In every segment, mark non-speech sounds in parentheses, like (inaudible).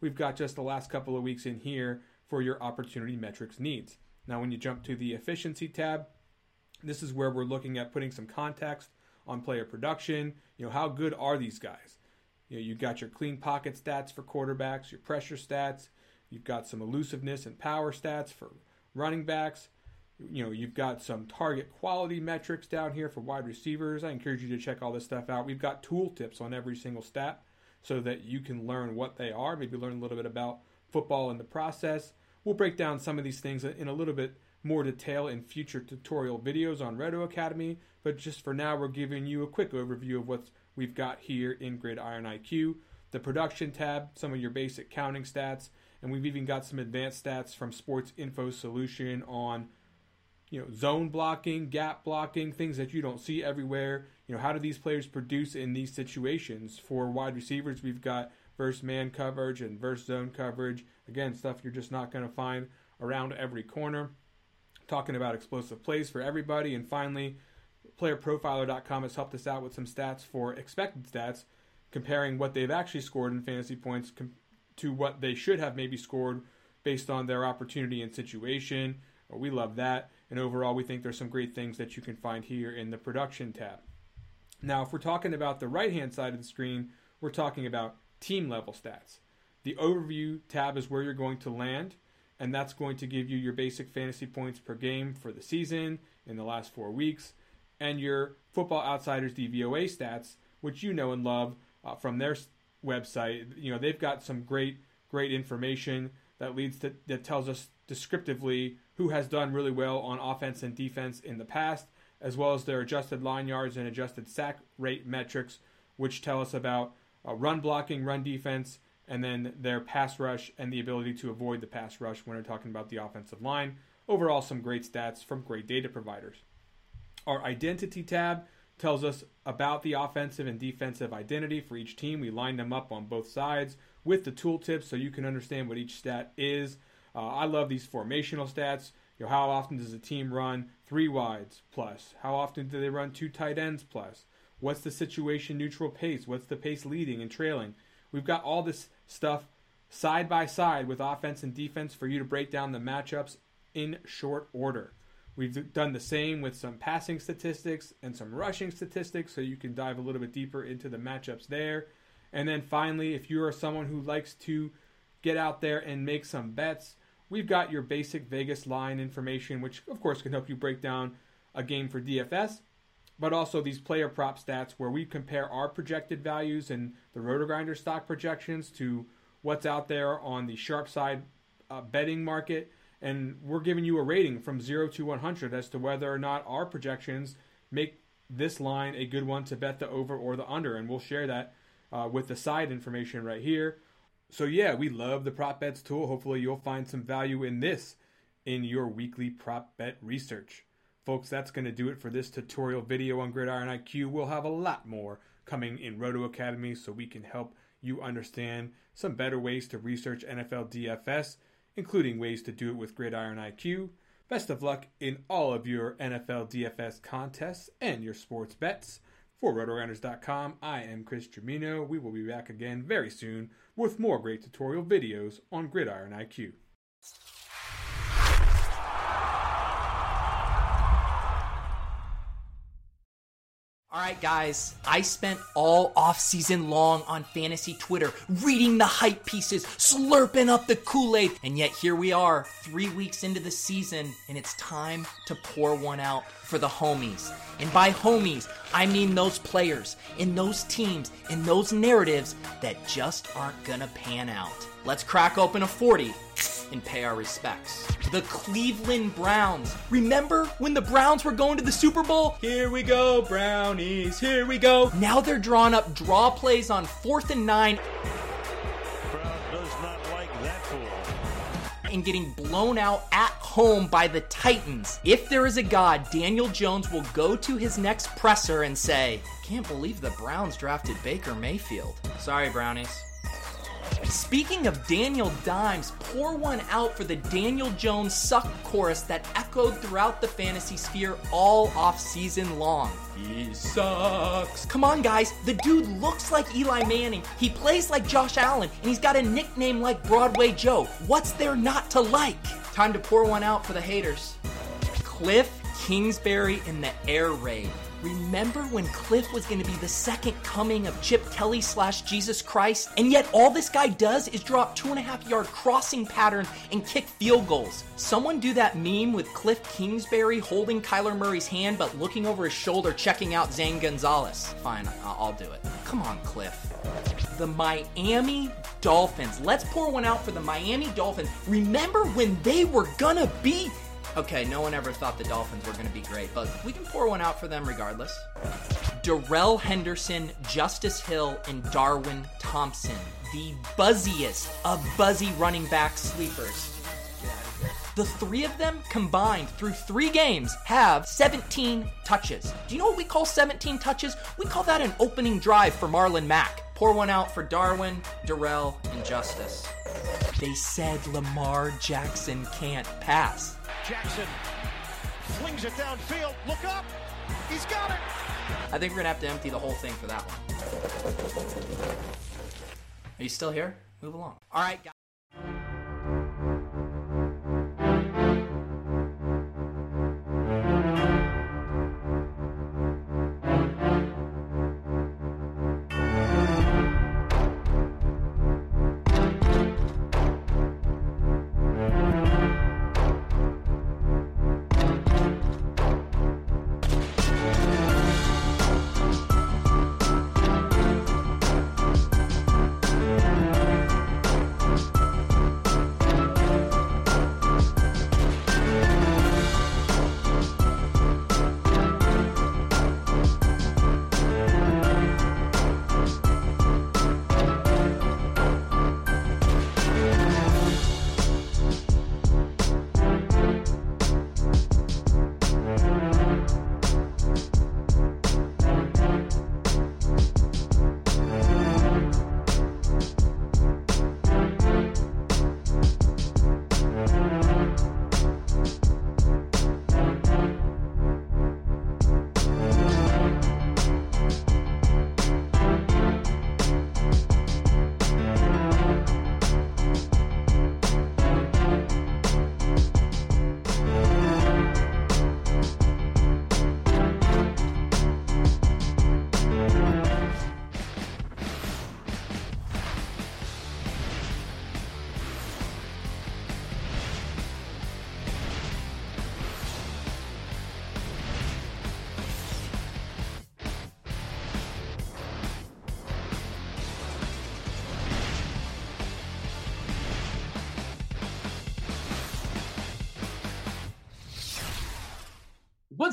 we've got just the last couple of weeks in here for your opportunity metrics needs. Now, when you jump to the efficiency tab, this is where we're looking at putting some context on player production. You know, how good are these guys? You know, you've got your clean pocket stats for quarterbacks, your pressure stats, you've got some elusiveness and power stats for running backs. You know, you've got some target quality metrics down here for wide receivers. I encourage you to check all this stuff out. We've got tool tips on every single stat so that you can learn what they are, maybe learn a little bit about football in the process. We'll break down some of these things in a little bit more detail in future tutorial videos on Roto Academy, but just for now, we're giving you a quick overview of what we've got here in Gridiron IQ. The production tab, some of your basic counting stats, and we've even got some advanced stats from Sports Info Solution on you know zone blocking, gap blocking, things that you don't see everywhere. You know, how do these players produce in these situations? For wide receivers, we've got verse man coverage and verse zone coverage. Again, stuff you're just not going to find around every corner. Talking about explosive plays for everybody, and finally, playerprofiler.com has helped us out with some stats for expected stats, comparing what they've actually scored in fantasy points to what they should have maybe scored based on their opportunity and situation. We love that. And overall, we think there's some great things that you can find here in the production tab. Now, if we're talking about the right hand side of the screen, we're talking about team level stats. The overview tab is where you're going to land, and that's going to give you your basic fantasy points per game for the season in the last four weeks, and your Football Outsiders DVOA stats, which you know and love uh, from their website. You know they've got some great, great information that leads to that tells us descriptively who has done really well on offense and defense in the past, as well as their adjusted line yards and adjusted sack rate metrics, which tell us about uh, run blocking, run defense, and then their pass rush and the ability to avoid the pass rush when we're talking about the offensive line. Overall, some great stats from great data providers. Our identity tab tells us about the offensive and defensive identity for each team. We line them up on both sides with the tooltips so you can understand what each stat is uh, I love these formational stats. You know, how often does a team run three wides plus? How often do they run two tight ends plus? What's the situation neutral pace? What's the pace leading and trailing? We've got all this stuff side by side with offense and defense for you to break down the matchups in short order. We've done the same with some passing statistics and some rushing statistics so you can dive a little bit deeper into the matchups there. And then finally, if you are someone who likes to get out there and make some bets, We've got your basic Vegas line information, which of course can help you break down a game for DFS, but also these player prop stats where we compare our projected values and the RotoGrinder stock projections to what's out there on the sharp side uh, betting market. And we're giving you a rating from 0 to 100 as to whether or not our projections make this line a good one to bet the over or the under. And we'll share that uh, with the side information right here. So yeah, we love the prop bets tool. Hopefully you'll find some value in this in your weekly prop bet research. Folks, that's going to do it for this tutorial video on Gridiron IQ. We'll have a lot more coming in Roto Academy so we can help you understand some better ways to research NFL DFS, including ways to do it with Gridiron IQ. Best of luck in all of your NFL DFS contests and your sports bets. For RotoRunners.com, I am Chris Trimino. We will be back again very soon with more great tutorial videos on Gridiron IQ. All right, guys, I spent all off season long on fantasy Twitter reading the hype pieces, slurping up the Kool Aid, and yet here we are, three weeks into the season, and it's time to pour one out for the homies. And by homies, I mean those players, in those teams, in those narratives that just aren't gonna pan out. Let's crack open a 40 and pay our respects. The Cleveland Browns. Remember when the Browns were going to the Super Bowl? Here we go, Brownies, here we go. Now they're drawing up draw plays on fourth and nine. Crowd does not like that fool. and getting blown out at home by the Titans. If there is a God, Daniel Jones will go to his next presser and say, Can't believe the Browns drafted Baker Mayfield. Sorry, Brownies. Speaking of Daniel Dimes, pour one out for the Daniel Jones suck chorus that echoed throughout the fantasy sphere all off season long. He sucks. Come on, guys. The dude looks like Eli Manning. He plays like Josh Allen, and he's got a nickname like Broadway Joe. What's there not to like? Time to pour one out for the haters. Cliff Kingsbury in the air raid. Remember when Cliff was going to be the second coming of Chip Kelly slash Jesus Christ? And yet all this guy does is drop two and a half yard crossing patterns and kick field goals. Someone do that meme with Cliff Kingsbury holding Kyler Murray's hand but looking over his shoulder checking out Zane Gonzalez. Fine, I'll do it. Come on, Cliff. The Miami Dolphins. Let's pour one out for the Miami Dolphins. Remember when they were gonna be Okay, no one ever thought the Dolphins were going to be great, but we can pour one out for them regardless. Darrell Henderson, Justice Hill, and Darwin Thompson, the buzziest of buzzy running back sleepers. The three of them combined through three games have 17 touches. Do you know what we call 17 touches? We call that an opening drive for Marlon Mack. Pour one out for Darwin, Darrell, and Justice. They said Lamar Jackson can't pass. Jackson flings it downfield. Look up. He's got it. I think we're gonna have to empty the whole thing for that one. Are you still here? Move along. All right, guys.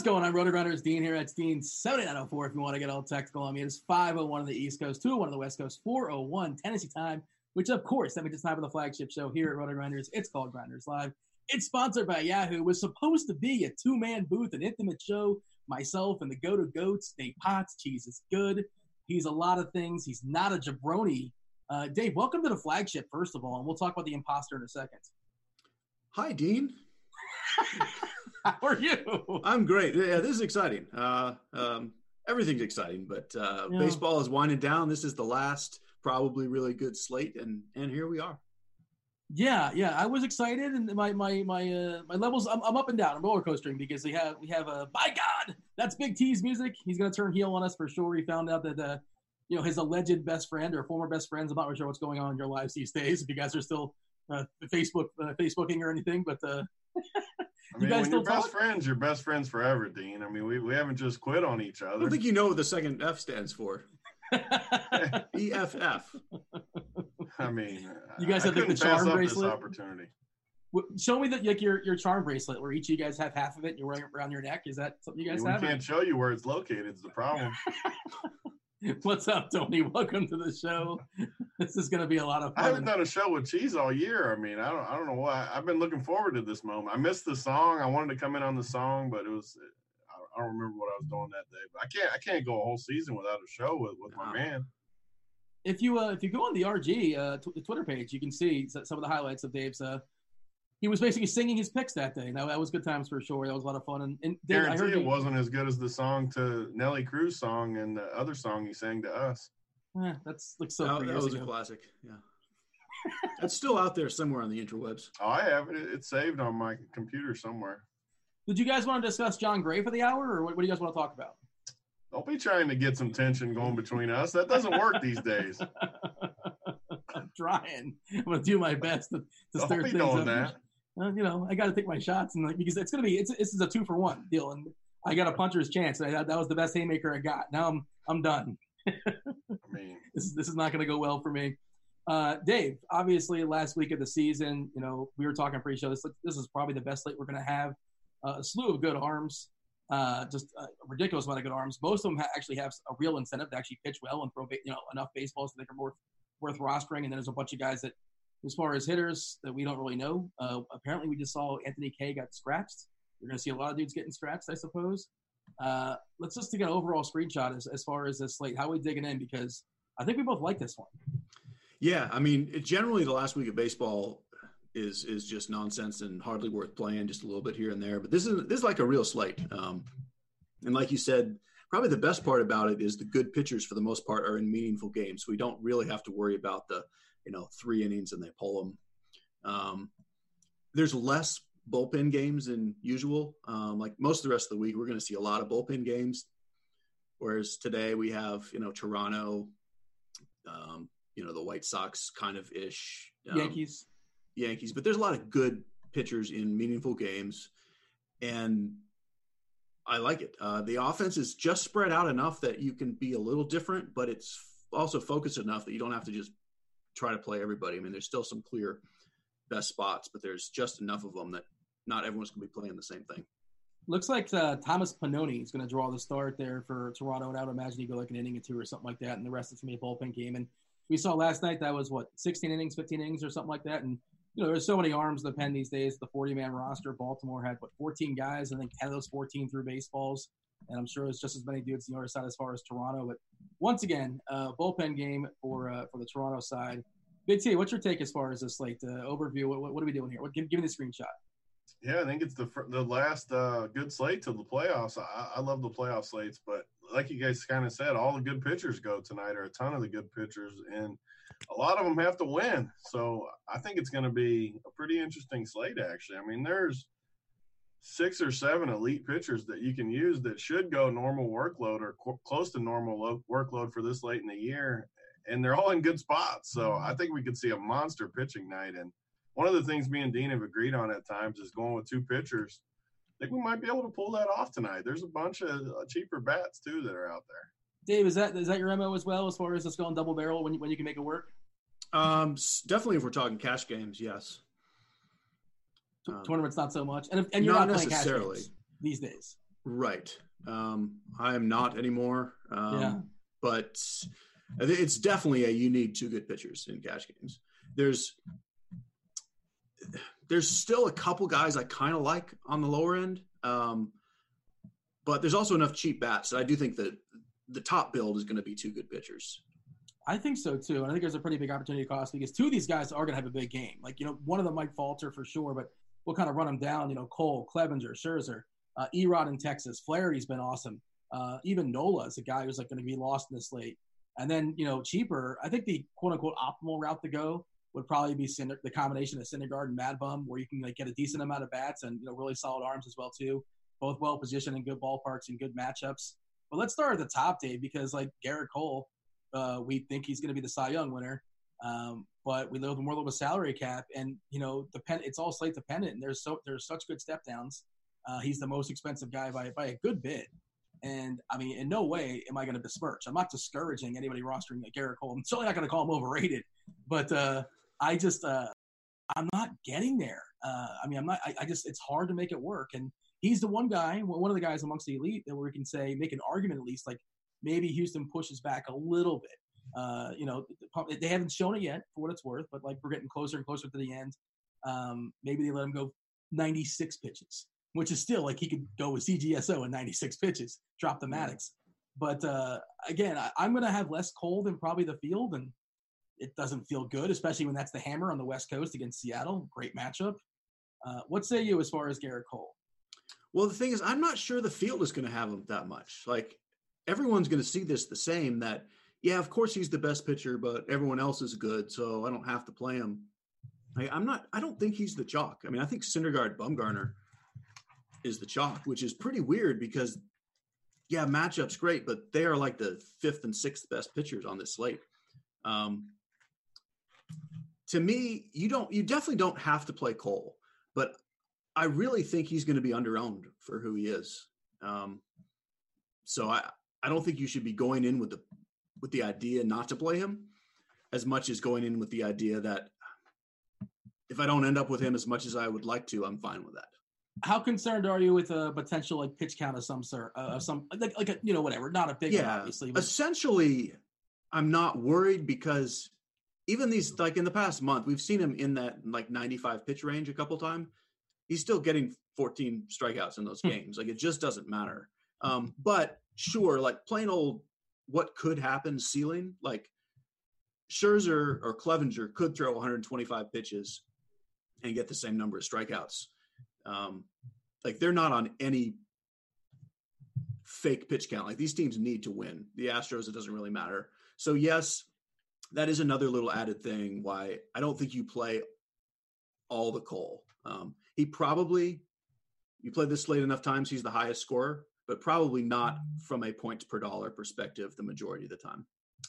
Going on, Roto Runners? Dean here. It's Dean 7904 if you want to get all technical on me. It is 501 on the East Coast, 201 on the West Coast, 401 Tennessee time, which of course, that means it's time for the flagship show here at Roto Grinders. It's called Grinders Live. It's sponsored by Yahoo. It was supposed to be a two man booth, an intimate show. Myself and the Go to Goats, Dave Potts. Cheese is good. He's a lot of things. He's not a jabroni. Uh, Dave, welcome to the flagship, first of all, and we'll talk about the imposter in a second. Hi, Dean. (laughs) (laughs) How are you? I'm great. Yeah, this is exciting. Uh, um, everything's exciting, but uh, Yeah. baseball is winding down. This is the last, probably really good slate, and and here we are. Yeah, yeah, I was excited, and my my my uh, my levels. I'm, I'm up and down. I'm roller coastering because we have we have a by God, that's Big T's music. He's gonna turn heel on us for sure. He found out that uh, you know his alleged best friend or former best friends. I'm not really sure what's going on in your lives these days. If you guys are still uh, Facebook uh, Facebooking or anything, but uh, (laughs) I You mean, guys when still you're best talk? friends, you're best friends forever, Dean. I mean, we, we haven't just quit on each I other. don't think you know what the second F stands for. (laughs) EFF. I mean, (laughs) You guys I have, like, the couldn't pass charm up bracelet? This opportunity. show me that like your your charm bracelet where each of you guys have half of it. and You're wearing it around your neck. Is that something you I guys mean, have? we can't show you where it's located. It's the problem. (laughs) What's up, Tony? Welcome to the show. This is going to be a lot of fun. I haven't done a show with Cheese all year. I mean, I don't, I don't know why. I've been looking forward to this moment. I missed the song. I wanted to come in on the song, but it was. I- don't remember what I was doing that day. But I can't. I can't go a whole season without a show with, with my man. If you uh, if you go on the RG uh, tw- the Twitter page, you can see some of the highlights of Dave's. Uh, he was basically singing his picks that day. Now that was good times for sure. That was a lot of fun. And, and Dave, I Guarantee heard it you, wasn't as good as the song to Nelly Cruz song and the other song he sang to us. Eh, that's like so that, that years was a classic. Yeah. (laughs) That's still out there somewhere on the interwebs. Oh, I have it. It's saved on my computer somewhere. Did you guys want to discuss John Gray for the hour, or what, what do you guys want to talk about? Don't be trying to get some tension going between us. That doesn't work these days. (laughs) I'm trying. I'm going to do my best to, to Don't stir be things doing up. that. You know, I got to take my shots, and like because it's going to be it's this is a two for one deal, and I got a puncher's chance. I, that was the best haymaker I got. Now I'm I'm done. I mean, (laughs) This is this is not going to go well for me. Uh, Dave, obviously, last week of the season, you know, we were talking pre-show. This this is probably the best slate we're going to have. Uh, a slew of good arms, uh, just a ridiculous amount of good arms. Most of them ha- actually have a real incentive to actually pitch well and throw, ba- you know, enough baseballs so they are worth worth rostering. And then there's a bunch of guys that, as far as hitters, that we don't really know. Uh, apparently, we just saw Anthony Kay got scratched. You're going to see a lot of dudes getting scratched, I suppose. Uh, let's just take an overall screenshot as, as far as this slate. How are we digging in? Because I think we both like this one. Yeah, I mean, it, generally the last week of baseball is is just nonsense and hardly worth playing, just a little bit here and there. But this is this is like a real slate. Um, and like you said, probably the best part about it is the good pitchers for the most part are in meaningful games. We don't really have to worry about the you know three innings and they pull them. Um, there's less bullpen games than usual. Um, like most of the rest of the week, we're going to see a lot of bullpen games. Whereas today we have you know Toronto, um, you know the White Sox kind of ish, um, Yankees. Yankees, but there's a lot of good pitchers in meaningful games, and I like it. Uh, the offense is just spread out enough that you can be a little different, but it's also focused enough that you don't have to just try to play everybody. I mean, there's still some clear best spots, but there's just enough of them that not everyone's going to be playing the same thing. Looks like uh, Thomas Pannone is going to draw the start there for Toronto, and I would imagine he'd go like an inning or two or something like that, and the rest is going to be a bullpen game. And we saw last night that was what 16 innings, 15 innings, or something like that. And you know, there's so many arms in the pen these days. The 40 man roster, Baltimore had what 14 guys. I think 10 of those 14 threw baseballs, and I'm sure it's just as many dudes on the other side as far as Toronto. But once again, uh, bullpen game for uh, for the Toronto side. Big T, what's your take as far as this slate uh, overview? What, what, are we doing here? What, give, give me the screenshot. Yeah, I think it's the the last uh, good slate to the playoffs. I, I love the playoff slates, but like you guys kind of said, all the good pitchers go tonight, or a ton of the good pitchers, and a lot of them have to win. So I think it's going to be a pretty interesting slate. Actually, I mean, there's six or seven elite pitchers that you can use that should go normal workload or co- close to normal lo- workload for this late in the year, and they're all in good spots. So I think we could see a monster pitching night and one of the things me and Dean have agreed on at times is going with two pitchers. I think we might be able to pull that off tonight. There's a bunch of uh, cheaper bats too that are out there. Dave, is that is that your mo as well as far as just going double barrel when you, when you can make it work? Um, definitely, if we're talking cash games, yes. Um, Tournaments not so much, and if, and you're not not, playing cash necessarily. games these days. Right. Um, I am not anymore. Um, Yeah. But it's definitely a you need two good pitchers in cash games. There's there's still a couple guys I kind of like on the lower end, um, but there's also enough cheap bats that I do think that the top build is going to be two good pitchers. I think so too, and I think there's a pretty big opportunity cost because two of these guys are going to have a big game. Like you know, one of them might falter for sure, but we'll kind of run them down. You know, Cole, Clevinger, Scherzer, uh, Erod in Texas, Flaherty's been awesome. Uh, even Nola is a guy who's like going to be lost in this slate. And then you know, cheaper. I think the quote unquote optimal route to go would probably be Cinder, the combination of Syndergaard and Mad Bum, where you can like get a decent amount of bats and you know really solid arms as well too. Both well positioned in good ballparks and good matchups. But let's start at the top, Dave, because like Gerrit Cole, uh, we think he's going to be the Cy Young winner. Um, but we live in world of a salary cap, and you know. It's all slate dependent. And there's so there's such good step downs. Uh, he's the most expensive guy by by a good bit. And I mean, in no way am I going to besmirch. I'm not discouraging anybody rostering like Gerrit Cole. I'm certainly not going to call him overrated, but uh, I just uh, I'm not getting there. Uh, I mean, I'm not. I, I, just it's hard to make it work. And he's the one guy, one of the guys amongst the elite that we can say make an argument at least like maybe Houston pushes back a little bit. Uh, you know, they haven't shown it yet for what it's worth, but like we're getting closer and closer to the end. Um, maybe they let him go 96 pitches, which is still like he could go with CGSO in 96 pitches, drop the Maddux. But uh, again, I, I'm going to have less Cole than probably the field, and it doesn't feel good, especially when that's the hammer on the West Coast against Seattle. Great matchup. Uh, what say you as far as Gerrit Cole? Well, the thing is, I'm not sure the field is going to have him that much. Like everyone's going to see this the same. That yeah, of course he's the best pitcher, but everyone else is good, so I don't have to play him. I, I'm not. I don't think he's the chalk. I mean, I think Syndergaard Bumgarner is the chalk, which is pretty weird because yeah, matchup's great, but they are like the fifth and sixth best pitchers on this slate. Um, to me, you don't you definitely don't have to play Cole, but I really think he's going to be underowned for who he is. Um, so I I don't think you should be going in with the with the idea not to play him as much as going in with the idea that if I don't end up with him as much as I would like to, I'm fine with that. How concerned are you with a potential like pitch count of some sort, uh, of some like like a, you know whatever, not a big yeah, one, obviously. But... Essentially, I'm not worried because even these like in the past month, we've seen him in that like 95 pitch range a couple times. He's still getting 14 strikeouts in those hmm. games. like it just doesn't matter. Um, but sure, like plain old what could happen ceiling, like Scherzer or Clevinger could throw 125 pitches and get the same number of strikeouts. Um, like they're not on any fake pitch count. Like these teams need to win. The Astros, it doesn't really matter. So yes, that is another little added thing why I don't think you play all the Cole. Um, he probably you play this slate enough times, he's the highest scorer, but probably not from a points per dollar perspective the majority of the time.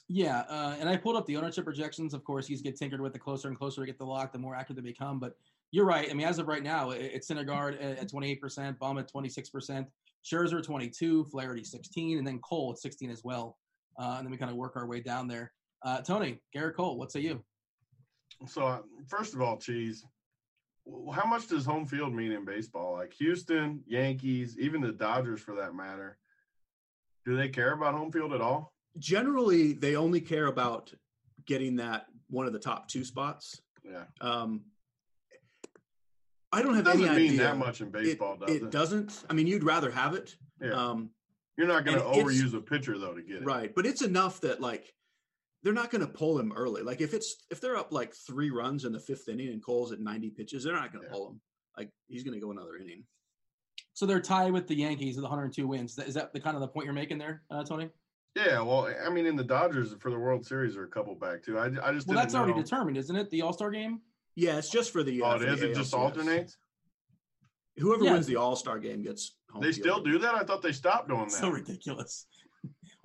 Yeah, uh, and I pulled up the ownership projections. Of course, he's get tinkered with the closer and closer we get the lock, the more accurate they become. But you're right. I mean, as of right now, it's Syndergaard at 28%, Bum at 26%, Scherzer 22, Flaherty 16, and then Cole at 16 as well. Uh, and then we kind of work our way down there. Uh, Tony, Gerrit Cole, what say you? So, uh, first of all, Cheese, how much does home field mean in baseball? Like Houston, Yankees, even the Dodgers for that matter, do they care about home field at all? Generally, they only care about getting that one of the top two spots. Yeah. Um, I don't have it any idea. mean that much in baseball, it, does it? It doesn't. I mean, you'd rather have it. Yeah. Um, You're not going to overuse a pitcher though to get it. Right, but it's enough that like they're not going to pull him early. Like if it's if they're up like three runs in the fifth inning and Cole's at 90 pitches, they're not going to yeah. pull him. Like he's going to go another inning. So they're tied with the Yankees with 102 wins. Is that the kind of the point you're making there, uh, Tony? Yeah, well, I mean, in the Dodgers for the World Series are a couple back too. I, I just well, that's know. already determined, isn't it? The All Star game. Yeah, it's just for the. Uh, oh, it is. It just alternates. Whoever yeah. wins the All Star game gets. they still do that. I thought they stopped doing that. So ridiculous.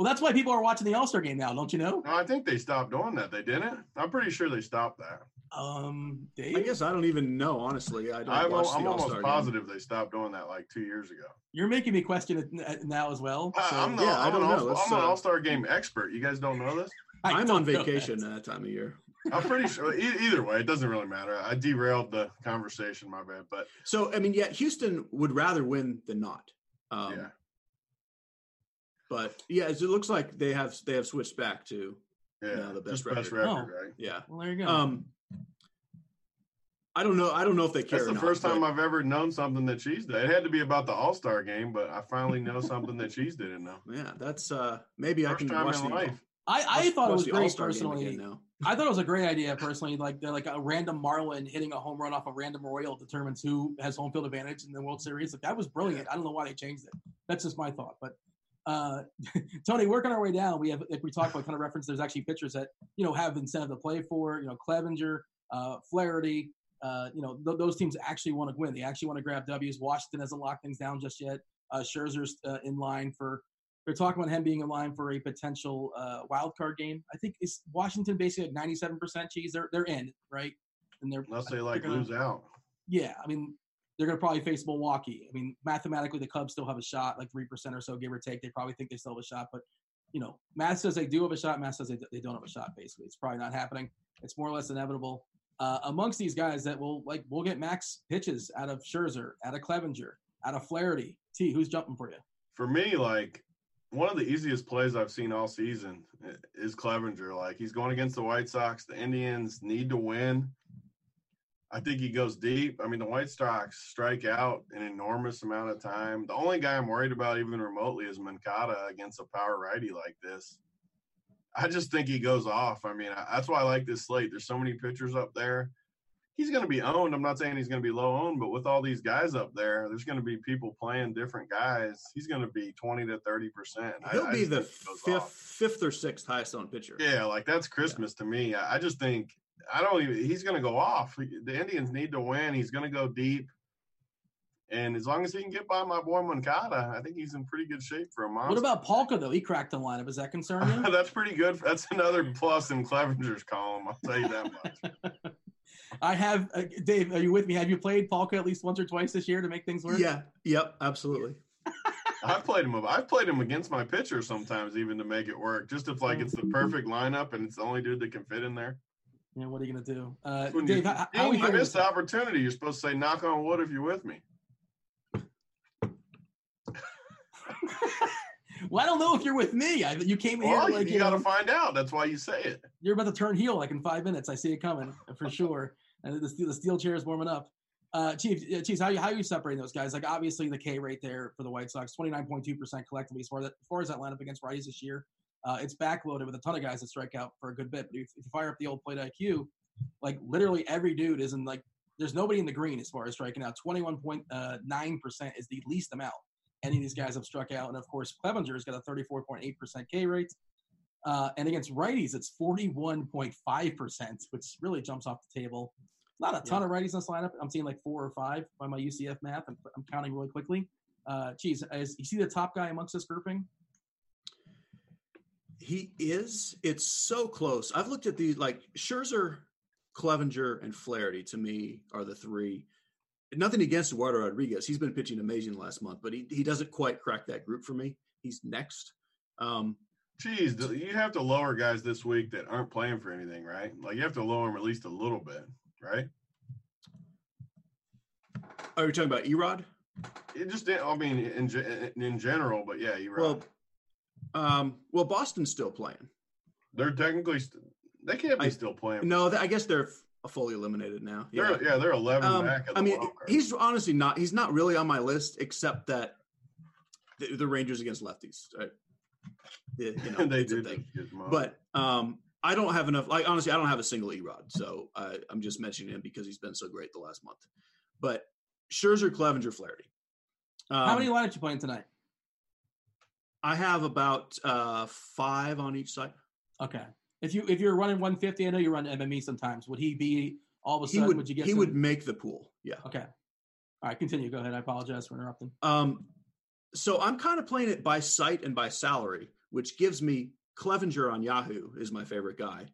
Well, that's why people are watching the All Star game now, don't you know? No, I think they stopped doing that. They didn't. I'm pretty sure they stopped that. Um, Dave? I guess I don't even know. Honestly, I don't. I'm, watch I'm almost game. positive they stopped doing that like two years ago. You're making me question it now as well. So. I, am not, yeah, I'm I don't know. I'm an uh, All Star game expert. You guys don't know this? (laughs) I'm on vacation that. that time of year. (laughs) I'm pretty sure. Either way, it doesn't really matter. I derailed the conversation, my bad. But so I mean, yeah, Houston would rather win than not. Um, yeah. But yeah, it looks like they have they have switched back to yeah the best record. Best record oh. right? Yeah. Well, there you go. Um, I don't know. I don't know if they care. That's the not, first time but- I've ever known something that Cheese did. It had to be about the All Star game, but I finally know something that Cheese didn't know. Yeah, that's uh maybe I can time watch in the life. I, I watch- thought it was great All-Star game personally. again. (laughs) I thought it was a great idea personally. Like they're like a random Marlin hitting a home run off a random Royal determines who has home field advantage in the World Series. Like that was brilliant. I don't know why they changed it. That's just my thought. But uh, (laughs) Tony, working our way down, we have like we talked about kind of reference. There's actually pitchers that you know have incentive to play for. You know, Clevinger, uh, Flaherty. Uh, you know, th- those teams actually want to win. They actually want to grab W's. Washington hasn't locked things down just yet. Uh, Scherzer's uh, in line for. They're talking about him being in line for a potential uh, wild card game. I think it's Washington basically like 97% cheese. They're they're in right, and they're Unless they they're like gonna- lose out. yeah, I mean, they're going to probably face Milwaukee. I mean, mathematically, the Cubs still have a shot, like 3% or so, give or take. They probably think they still have a shot. But, you know, Matt says they do have a shot. Matt says they, they don't have a shot, basically. It's probably not happening. It's more or less inevitable. Uh, amongst these guys that will, like, we'll get max pitches out of Scherzer, out of Clevinger, out of Flaherty. T, who's jumping for you? For me, like one of the easiest plays I've seen all season is Clevinger. Like he's going against the White Sox. The Indians need to win. I think he goes deep. I mean, the White Sox strike out an enormous amount of time. The only guy I'm worried about, even remotely, is Moncada against a power righty like this. I just think he goes off. I mean, I, that's why I like this slate. There's so many pitchers up there. He's going to be owned. I'm not saying he's going to be low owned, but with all these guys up there, there's going to be people playing different guys. He's going to be 20 to 30 percent. He'll be the fifth, fifth or sixth highest owned pitcher. Yeah, like that's Christmas to me. I I just think I don't even. He's going to go off. The Indians need to win. He's going to go deep, and as long as he can get by my boy Moncada, I think he's in pretty good shape for a monster. What about Polka, though? He cracked the lineup. Is that concerning you? (laughs) that's pretty good. That's another plus in Clevinger's column. I'll tell you that much. (laughs) I have, uh, Dave, are you with me? Have you played Polka at least once or twice this year to make things work? Yeah. Yep. Absolutely. (laughs) I've played him. I've played him against my pitcher sometimes, even to make it work. Just if like it's the perfect lineup and it's the only dude that can fit in there. Yeah, what are you going to do? Uh, When Dave, you, how, how you feeling missed the opportunity. You're supposed to say "knock on wood" if you're with me. (laughs) Well, I don't know if you're with me. I, you came Well, here like you, you got to know, find out. That's why you say it. you're about to turn heel like in five minutes. I see it coming for sure. And the steel, the steel chair is warming up. Uh, Chief, uh, Chiefs, how you how you separating those guys? Like obviously the K rate there for the White Sox, twenty nine point two percent collectively as far, that, as far as that lineup against righties this year. Uh, it's backloaded with a ton of guys that strike out for a good bit. But if, if you fire up the old plate IQ, like literally every dude is in like there's nobody in the green as far as striking out. Twenty one point nine percent is the least amount any of these guys have struck out. And of course, Clevinger's got a 34.8% K rate. Uh, and against righties, it's 41.5%, which really jumps off the table. Not a ton of righties in this lineup. I'm seeing like four or five by my UCF math. I'm, I'm counting really quickly. Uh, geez, is, you see the top guy amongst this grouping? He is. It's so close. I've looked at these like Scherzer, Clevinger, and Flaherty. To me, are the three. Nothing against Eduardo Rodriguez. He's been pitching amazing last month, but he he doesn't quite crack that group for me. He's next. Um, Cheese, you have to lower guys this week that aren't playing for anything, right? Like you have to lower them at least a little bit, right? are you talking about Erod? It just, I mean, in in general, but yeah, right. Well, um, well, Boston's still playing. they're technically st- they can't be I- still playing. No, th- I guess they're f- fully eliminated now. they're yeah, they're eleven Um, back. Of I mean, wild he's honestly not. He's not really on my list, except that the, the Rangers against lefties. Right? Yeah, you know, (laughs) they it's a do thing. just get them up. But um, I don't have enough. Like honestly, I don't have a single Erod, so I, I'm just mentioning him because he's been so great the last month. But Scherzer, Clevinger, Flaherty. Um, How many lineups you playing tonight? I have about uh, five on each side. Okay. If you if you're running 150, I know you run MME sometimes. Would he be all of a sudden? would. Would, you get? he some- would make the pool. Yeah. Okay. All right, continue. Go ahead. I apologize for interrupting. Um, so I'm kind of playing it by site and by salary, which gives me Clevinger on Yahoo is my favorite guy,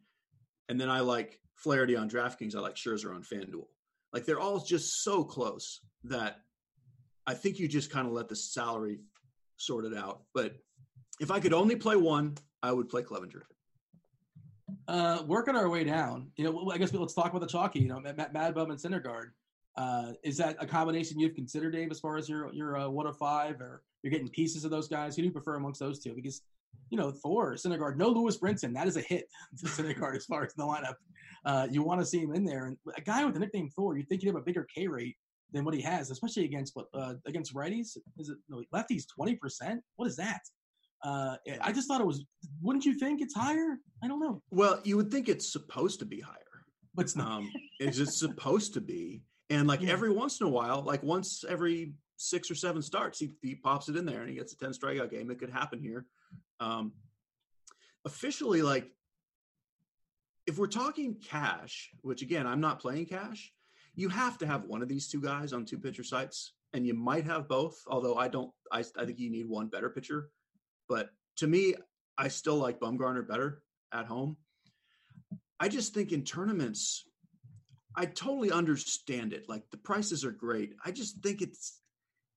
and then I like Flaherty on DraftKings. I like Scherzer on FanDuel. Like they're all just so close that I think you just kind of let the salary sort it out. But if I could only play one, I would play Clevinger. Uh, working our way down, you know, I guess let's talk about the chalky. You know, Mad, Mad Bum and Syndergaard. Uh, is that a combination you've considered, Dave, as far as your your uh, one of five, or you're getting pieces of those guys? Who do you prefer amongst those two? Because you know, Thor, Syndergaard, no Lewis Brinson. That is a hit (laughs) to Syndergaard as far as the lineup. Uh, you want to see him in there. And a guy with the nickname Thor, you think he'd have a bigger K rate than what he has, especially against what uh, against righties. Is it no, lefties twenty percent? What is that? Uh, I just thought it was. Wouldn't you think it's higher? I don't know. Well, you would think it's supposed to be higher. But it's not. Um, is it supposed to be? And like Yeah. every once in a while, like once every six or seven starts, he, he pops it in there and he gets a 10 strikeout game. It could happen here. Um, officially, like if we're talking cash, which again, I'm not playing cash, you have to have one of these two guys on two pitcher sites, and you might have both. Although I don't, I, I think you need one better pitcher. But to me, I still like Bumgarner better at home. I just think in tournaments, I totally understand it. Like the prices are great. I just think it's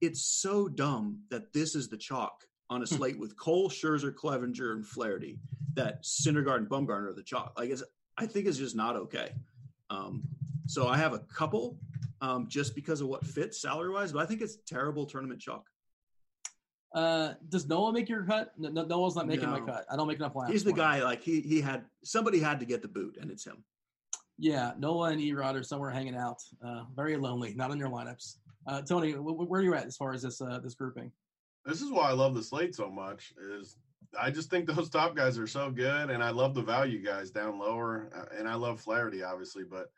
it's so dumb that this is the chalk on a slate with Cole, Scherzer, Clevinger, and Flaherty. That Syndergaard and Bumgarner are the chalk. Like it's, I think it's just not okay. Um, so I have a couple um, just because of what fits salary wise, but I think it's terrible tournament chalk. Uh, does Noah make your cut? No, no- Noah's not making my cut. I don't make enough laps. He's the for him. guy. Like he he had somebody had to get the boot, and it's him. Yeah, Noah and Erod are somewhere hanging out. Uh, very lonely, not in your lineups. Uh, Tony, wh- wh- where are you at as far as this uh, this grouping? This is why I love the slate so much. Is I just think those top guys are so good, and I love the value guys down lower, uh, and I love Flaherty obviously, but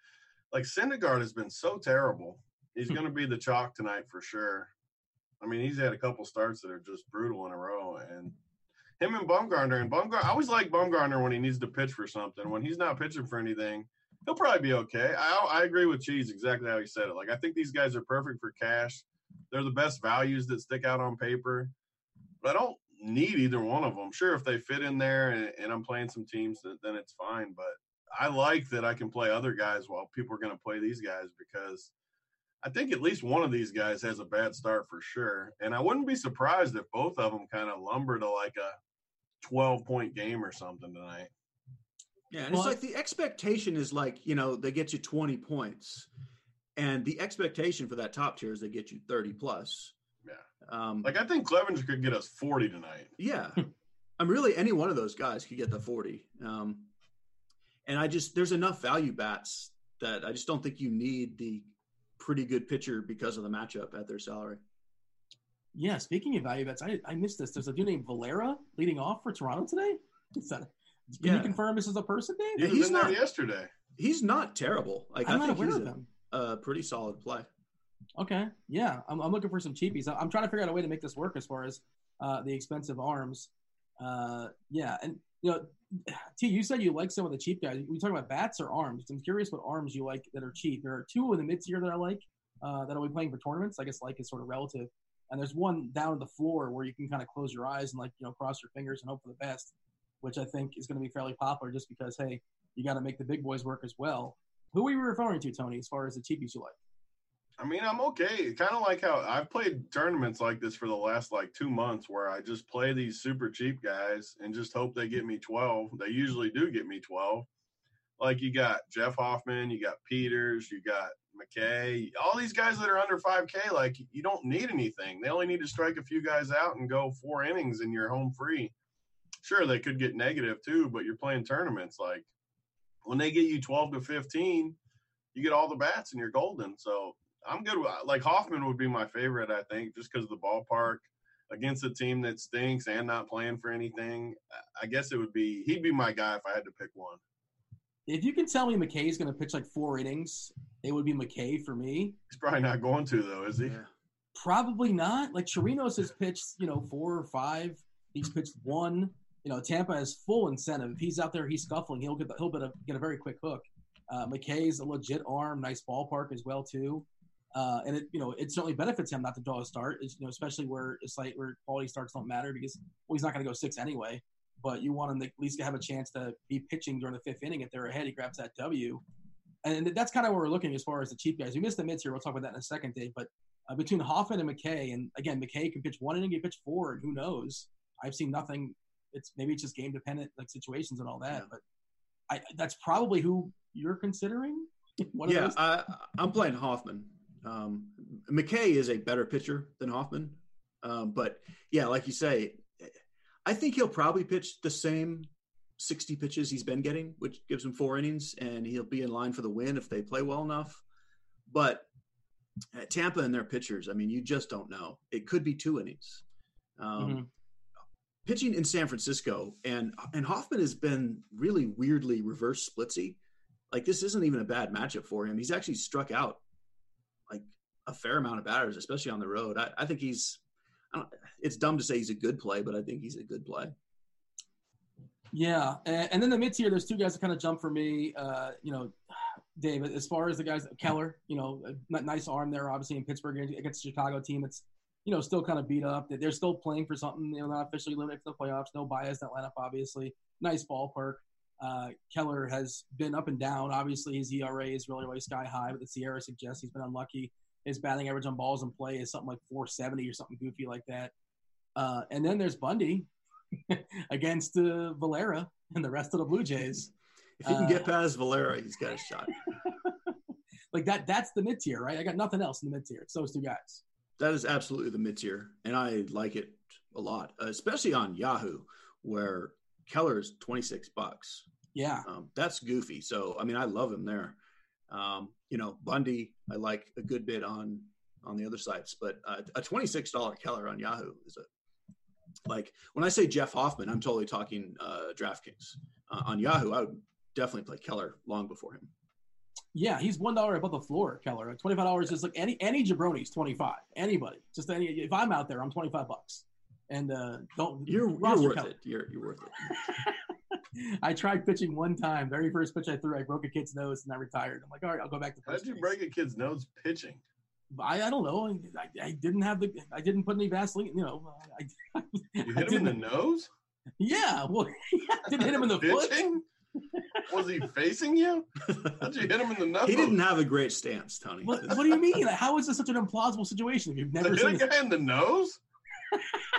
like Syndergaard has been so terrible. He's hmm. going to be the chalk tonight for sure. I mean, he's had a couple starts that are just brutal in a row, and him and Bumgarner and Bumgarner. I always like Bumgarner when he needs to pitch for something. When he's not pitching for anything, he'll probably be okay. I, I agree with Cheese exactly how he said it. Like I think these guys are perfect for cash. They're the best values that stick out on paper. But I don't need either one of them. Sure, if they fit in there and, and I'm playing some teams, then, then it's fine. But I like that I can play other guys while people are going to play these guys because I think at least one of these guys has a bad start for sure. And I wouldn't be surprised if both of them kind of lumber to like a 12 point game or something tonight. Yeah, and Well, it's like the expectation is like you know they get you twenty points, and the expectation for that top tier is they get you thirty plus. Yeah. Um, Like I think Clevinger could get us 40 tonight. yeah, (laughs) I'm really any one of those guys could get the forty. Um, and I just there's enough value bats that I just don't think you need the pretty good pitcher because of the matchup at their salary. Yeah, speaking of value bets, I, I missed this. There's a dude named Valera leading off for Toronto today. Is that, can Yeah. you confirm this is a person, Dave? Yeah, he's not- yesterday. He's not terrible. Like I'm I not think aware he's of a, him. a pretty solid play. Okay, yeah, I'm, I'm looking for some cheapies. I'm trying to figure out a way to make this work as far as uh, the expensive arms. Uh, yeah, and you know, (sighs) T, you said you like some of the cheap guys. We talking about bats or arms? I'm curious what arms you like that are cheap. There are two in the mid tier that I like uh, that I'll be playing for tournaments. I guess like is sort of relative. And there's one down the floor where you can kind of close your eyes and like you know cross your fingers and hope for the best, which I think is going to be fairly popular just because hey, you got to make the big boys work as well. Who are you referring to, Tony, as far as the cheapies you like? I mean, I'm okay. Kind of like how I've played tournaments like this for the last like two months where I just play these super cheap guys and just hope they get me 12. They usually do get me 12. Like you got Jeff Hoffman, you got Peters, you got McKay, all these guys that are under 5K, like you don't need anything. They only need to strike a few guys out and go four innings and you're home free. Sure, they could get negative too, but you're playing tournaments. Like when they get you 12 to 15, you get all the bats and you're golden. So I'm good with like Hoffman would be my favorite, I think, just because of the ballpark against a team that stinks and not playing for anything. I guess it would be he'd be my guy if I had to pick one. If you can tell me McKay's going to pitch like four innings, it would be McKay for me. He's probably not going to though, is he? Yeah. Probably not. Like Chirinos has pitched, you know, four or five. He's pitched one. You know, Tampa has full incentive. If he's out there, he's scuffling. He'll get the, he'll get a, get a very quick hook. Uh, McKay's a legit arm, nice ballpark as well too. Uh, and it you know it certainly benefits him not to draw a start, it's, you know, especially where it's like where quality starts don't matter because well he's not going to go six anyway. But you want him to at least have a chance to be pitching during the fifth inning if they're ahead. He grabs that W, and that's kind of where we're looking as far as the cheap guys. We missed the mids here. We'll talk about that in a second, Dave. But uh, between Hoffman and McKay, and again McKay can pitch one inning, he can pitch four, and who knows? I've seen nothing. It's maybe it's just game dependent, like situations and all that. Yeah. But I, that's probably who you're considering. (laughs) Yeah? I, I'm playing Hoffman. Um, McKay is a better pitcher than Hoffman, um, but yeah, like you say, I think he'll probably pitch the same 60 pitches he's been getting, which gives him four innings, and he'll be in line for the win if they play well enough. But Tampa and their pitchers, I mean, you just don't know. It could be two innings. Um, Mhm. Pitching in San Francisco, and and Hoffman has been really weirdly reverse splitsy. Like this isn't even a bad matchup for him. He's actually struck out like a fair amount of batters, especially on the road. I, I think he's. I it's dumb to say he's a good play, but I think he's a good play. Yeah, and, then the mid tier, there's two guys that kind of jump for me. Uh, you know, David, as far as the guys, Keller, you know, nice arm there, obviously in Pittsburgh against the Chicago team. It's you know still kind of beat up. They're still playing for something. You know, not officially limited for the playoffs. No bias that lineup, obviously. Nice ballpark. Uh, Keller has been up and down. Obviously, his ERA is really, really sky high, but the SIERA suggests he's been unlucky. His batting average on balls in play is something like 470 or something goofy like that. Uh, and then there's Bundy (laughs) against uh, Valera and the rest of the Blue Jays. (laughs) If he can Uh, get past Valera, he's got a shot. (laughs) Like that, that's the mid tier, right? I got nothing else in the mid tier. It's those two guys. That is absolutely the mid tier, and I like it a lot, especially on Yahoo, where Keller's twenty six bucks. Yeah. Um, that's goofy. So I mean, I love him there. Um, you know, Bundy, I like a good bit on on the other sites, but uh, a twenty six dollar Keller on Yahoo is a like when I say Jeff Hoffman, I'm totally talking uh, DraftKings. Uh, on Yahoo, I would definitely play Keller long before him. Yeah, he's one dollar above the floor, Keller. Twenty five dollars is like any any jabroni's twenty five. Anybody, just any. If I'm out there, I'm twenty five bucks. And uh, don't You're, you're worth Keller. it. You're you're worth it. (laughs) (laughs) I tried pitching one time. Very first pitch I threw, I broke a kid's nose and I retired. I'm like, all right, I'll go back to How did you break a kid's nose pitching? I, I don't know. I, I didn't have the. I didn't put any Vaseline. You know. I, You I hit him in the nose? Yeah. Well, (laughs) I didn't hit him in the foot. Was he facing you? How'd you hit him in the nose? he didn't have a great stance, Tony. What, what do you mean? How is this such an implausible situation if you've never hit seen a this? guy in the nose?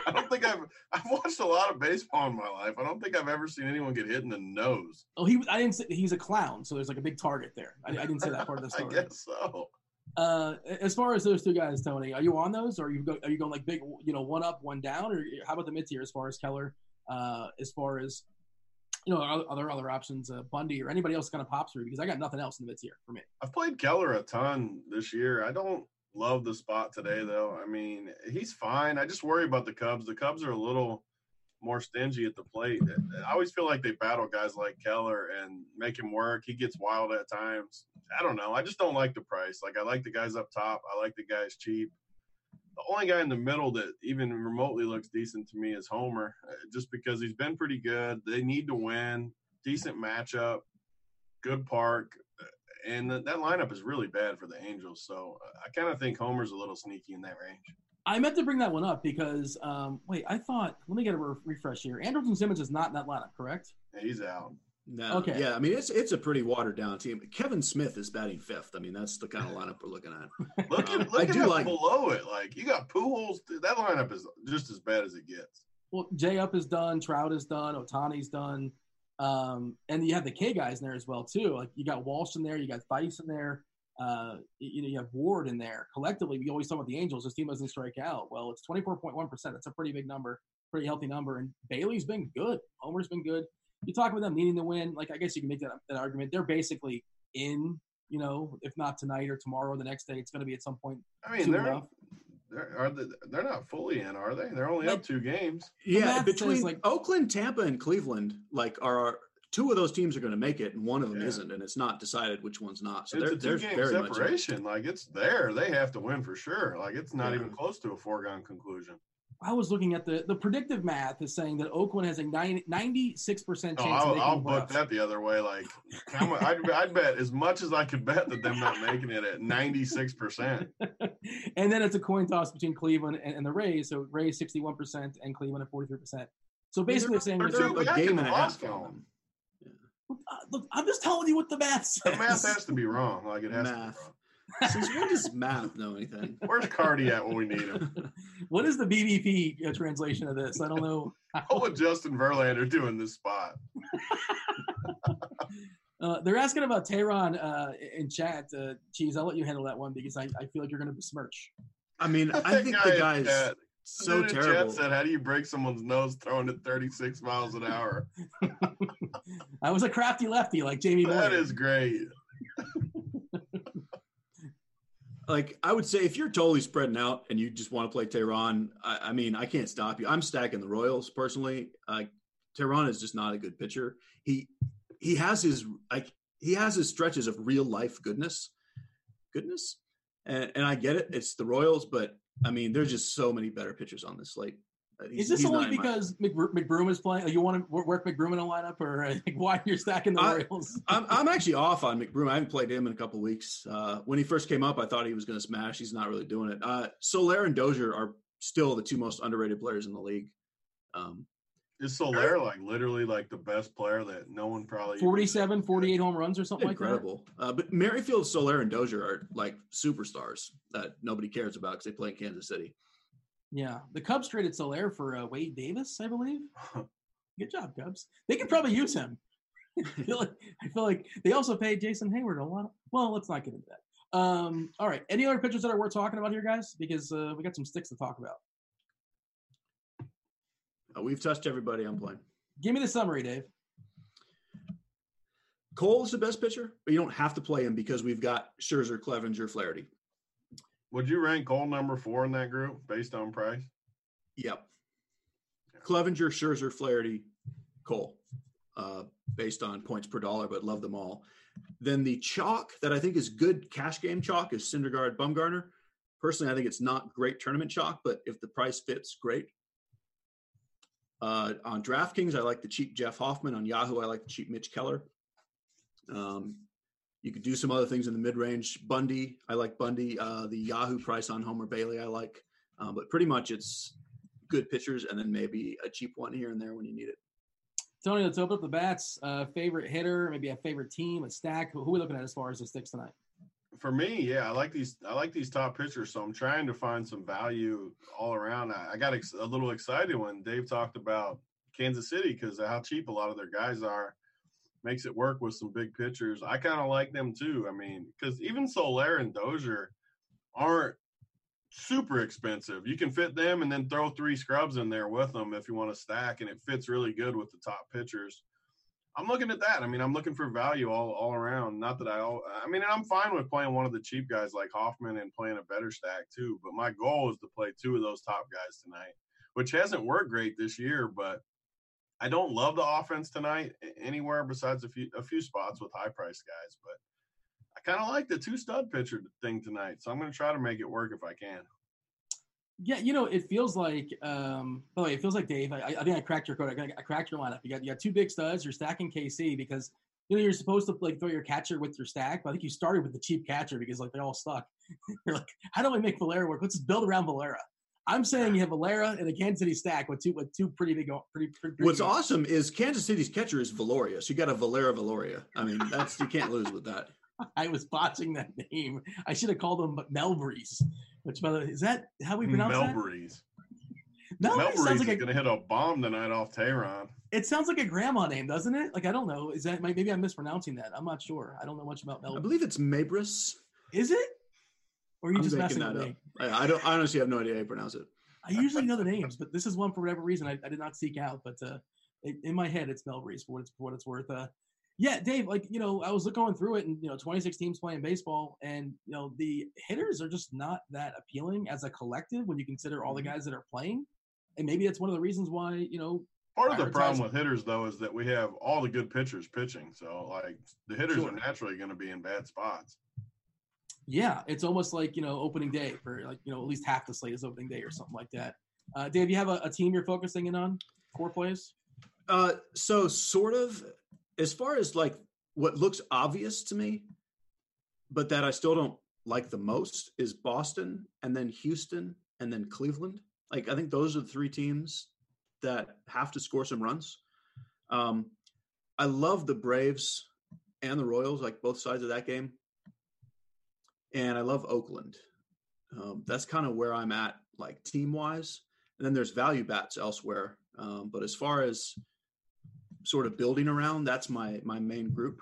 I don't think I've I've watched a lot of baseball in my life. I don't think I've ever seen anyone get hit in the nose. Oh, he. I didn't say he's a clown, so there's like a big target there. I, I didn't say that part of the (laughs) story. I guess so. Uh, as far as those two guys, Tony, are you on those, or are you go, are you going like big, you know, one up, one down, or how about the mid tier as far as Keller? Uh, as far as you know, there other options, uh, Bundy or anybody else kind of pops through? Because I got nothing else in the mid tier for me. I've played Keller a ton this year. I don't love the spot today though. I mean, he's fine. I just worry about the Cubs. The Cubs are a little more stingy at the plate. I always feel like they battle guys like Keller and make him work. He gets wild at times. I don't know. I just don't like the price. Like I like the guys up top. I like the guys cheap. The only guy in the middle that even remotely looks decent to me is Homer, uh, just because he's been pretty good. They need to win. Decent matchup, good park, and that, that lineup is really bad for the Angels. So uh, I kind of think Homer's a little sneaky in that range. I meant to bring that one up because um, wait, I thought let me get a re- refresh here. Andrelton Simmons is not in that lineup, correct? Yeah, he's out. No, Okay. yeah, I mean it's it's a pretty watered down team. Kevan Smith is batting fifth. I mean that's the kind of lineup we're looking at. (laughs) Look Um, at look I at do like- below it. Like you got Pujols. That lineup is just as bad as it gets. Well, Jay Up is done, Trout is done, Ohtani's done, um, and you have the K guys in there as well too. Like you got Walsh in there, you got Thaiss in there, uh, you know, you have Ward in there. Collectively, we always talk about the Angels. This team doesn't strike out. Well, it's twenty four point one percent. That's a pretty big number, pretty healthy number. And Bailey's been good. Homer's been good. You talk about them needing to win. Like I guess you can make that that argument. They're basically in. You know, if not tonight or tomorrow or the next day, it's going to be at some point. I mean, they're enough. They're are they, they're not fully in, are they? They're only Like- up two games. Yeah, between like- Oakland, Tampa, and Cleveland, like are two of those teams are going to make it, and one of them Yeah. isn't, and it's not decided which one's not. So it's they're, a two game very much. separation. Like it's there. They have to win for sure. Like it's not Yeah. even close to a foregone conclusion. I was looking at the the predictive math is saying that Oakland has a 96 percent Oh, chance of I'll, making I'll the book that the other way. Like, how much, I'd, I'd bet as much as I could bet that they're not making it at ninety six percent. (laughs) and then it's a coin toss between Cleveland and, and the Rays. So Rays 61 percent and Cleveland at 43 percent. So basically, saying they're there's- two a back in game the and a half loss from column. them. uh, look, I'm just telling you what the math says. The math has to be wrong. Like it has Math. to be wrong. Since when does math know anything? (laughs) Where's Cardi at when we need him? (laughs) what is the BVP uh, translation of this? I don't know. What would Justin Verlander do in this spot? (laughs) Uh, they're asking about Teheran uh, in chat. Uh, Cheese, I'll let you handle that one because I, I feel like you're going to besmirch. I mean, I That think the in guys. chat so Then terrible. Chat said, "How do you break someone's nose throwing at 36 miles an hour?" I was a crafty lefty like Jamie Moyer. that is great. Like I would say, if you're totally spreading out and you just want to play Teheran, I, I mean, I can't stop you. I'm stacking the Royals personally. Uh, Teheran is just not a good pitcher. He he has his like he has his stretches of real life goodness, goodness, and and I get it. It's the Royals, but I mean, there's just so many better pitchers on this slate. Uh, he's- Is this he's only in my- because McBro- McBroom is playing? You want to work McBroom in a lineup, or uh, (laughs) like, why you're stacking the I- Royals? (laughs) I'm, I'm actually off on McBroom. I haven't played him in a couple weeks. Uh, when he first came up, I thought he was going to smash. He's not really doing it. Uh, Soler and Dozier are still the two most underrated players in the league. Um, Is Soler like literally like the best player that no one probably 47, 48 home runs or something like that? incredible. Uh, but Merrifield, Soler, and Dozier are like superstars that nobody cares about because they play in Kansas City. Yeah, the Cubs traded Soler for uh, Wade Davis, I believe. (laughs) Good job, Cubs. They could probably use him. (laughs) I feel like I feel like they also paid Jason Heyward a lot. Of, well, let's not get into that. Um, all right, any other pitchers that are worth talking about here, guys? Because uh, we got some sticks to talk about. Uh, we've touched everybody I'm playing. Give me the summary, Dave. Cole is the best pitcher, but you don't have to play him because we've got Scherzer, Clevinger, Flaherty. Would you rank Cole number four in that group based on price? Yep. Clevinger, Scherzer, Flaherty, Cole, uh, based on points per dollar, but love them all. Then the chalk that I think is good cash game chalk is Syndergaard, Bumgarner. Personally, I think it's not great tournament chalk, but if the price fits, great. Uh, on DraftKings, I like the cheap Jeff Hoffman. On Yahoo, I like the cheap Mitch Keller. Um, you could do some other things in the mid range. Bundy, I like Bundy. Uh, the Yahoo price on Homer Bailey, I like. Uh, but pretty much it's good pitchers and then maybe a cheap one here and there when you need it. Tony, let's open up the bats. Uh, favorite hitter, maybe a favorite team, a stack. Who, who are we looking at as far as the sticks tonight? For me, yeah, I like these. I like these top pitchers, so I'm trying to find some value all around. I, I got ex- a little excited when Dave talked about Kansas City because how cheap a lot of their guys are. Makes it work with some big pitchers. I kind of like them too. I mean, because even Soler and Dozier aren't super expensive. You can fit them and then throw three scrubs in there with them if you want to stack, and it fits really good with the top pitchers. I'm looking at that. I mean, I'm looking for value all, all around. Not that I, I mean, I'm fine with playing one of the cheap guys like Hoffman and playing a better stack too. But my goal is to play two of those top guys tonight, which hasn't worked great this year. But I don't love the offense tonight anywhere besides a few a few spots with high priced guys. But I kind of like the two stud pitcher thing tonight, so I'm going to try to make it work if I can. Yeah, you know, it feels like. Um, by the way, it feels like Dave. I, I think I cracked your code. I, I cracked your lineup. You got you got two big studs. You're stacking KC because you know you're supposed to like throw your catcher with your stack. But I think you started with the cheap catcher because like they're all stuck. (laughs) you're like, how do I make Valera work? Let's just build around Valera. I'm saying you have Valera and a Kansas City stack with two with two pretty big, uh, pretty. pretty, pretty What's big- awesome is Kansas City's catcher is Viloria. So you got a Valera Valoria. I mean, that's you can't lose with that. (laughs) I was botching that name. I should have called him Melbreeze. Which, by the way, is that how we pronounce that? Melbreeze. Melbreeze Melbreeze sounds is like a, going to hit a bomb tonight off Teheran. It sounds like a grandma name, doesn't it? Like I don't know. Is that maybe I'm mispronouncing that? I'm not sure. I don't know much about I believe it's Mabris. Is it? Or are you I'm just making messing that me? up. I, I don't. I honestly have no idea how you pronounce it. I usually know the names, but this is one for whatever reason I, I did not seek out. But uh, in in my head, it's Melbreeze for what it's for what it's worth. Uh, yeah, Dave. Like you know, I was going through it, and you know, 26 teams playing baseball, and you know, the hitters are just not that appealing as a collective when you consider all the Mm-hmm. guys that are playing. And maybe that's one of the reasons why you know Part of the problem with hitters, though, is that we have all the good pitchers pitching. So, like, the hitters Sure. are naturally going to be in bad spots. Yeah, it's almost like you know opening day for like you know at least half the slate is opening day or something like that. Uh, Dave, you have a, a team you're focusing in on core plays? Uh, so sort of as far as like what looks obvious to me, but that I still don't like the most is Boston and then Houston and then Cleveland. Like I think those are the three teams that have to score some runs. Um, I love the Braves and the Royals, like both sides of that game, and I love Oakland. Um, that's kind of where I'm at, like team wise. And then there's value bats elsewhere. Um, but as far as sort of building around, that's my my main group.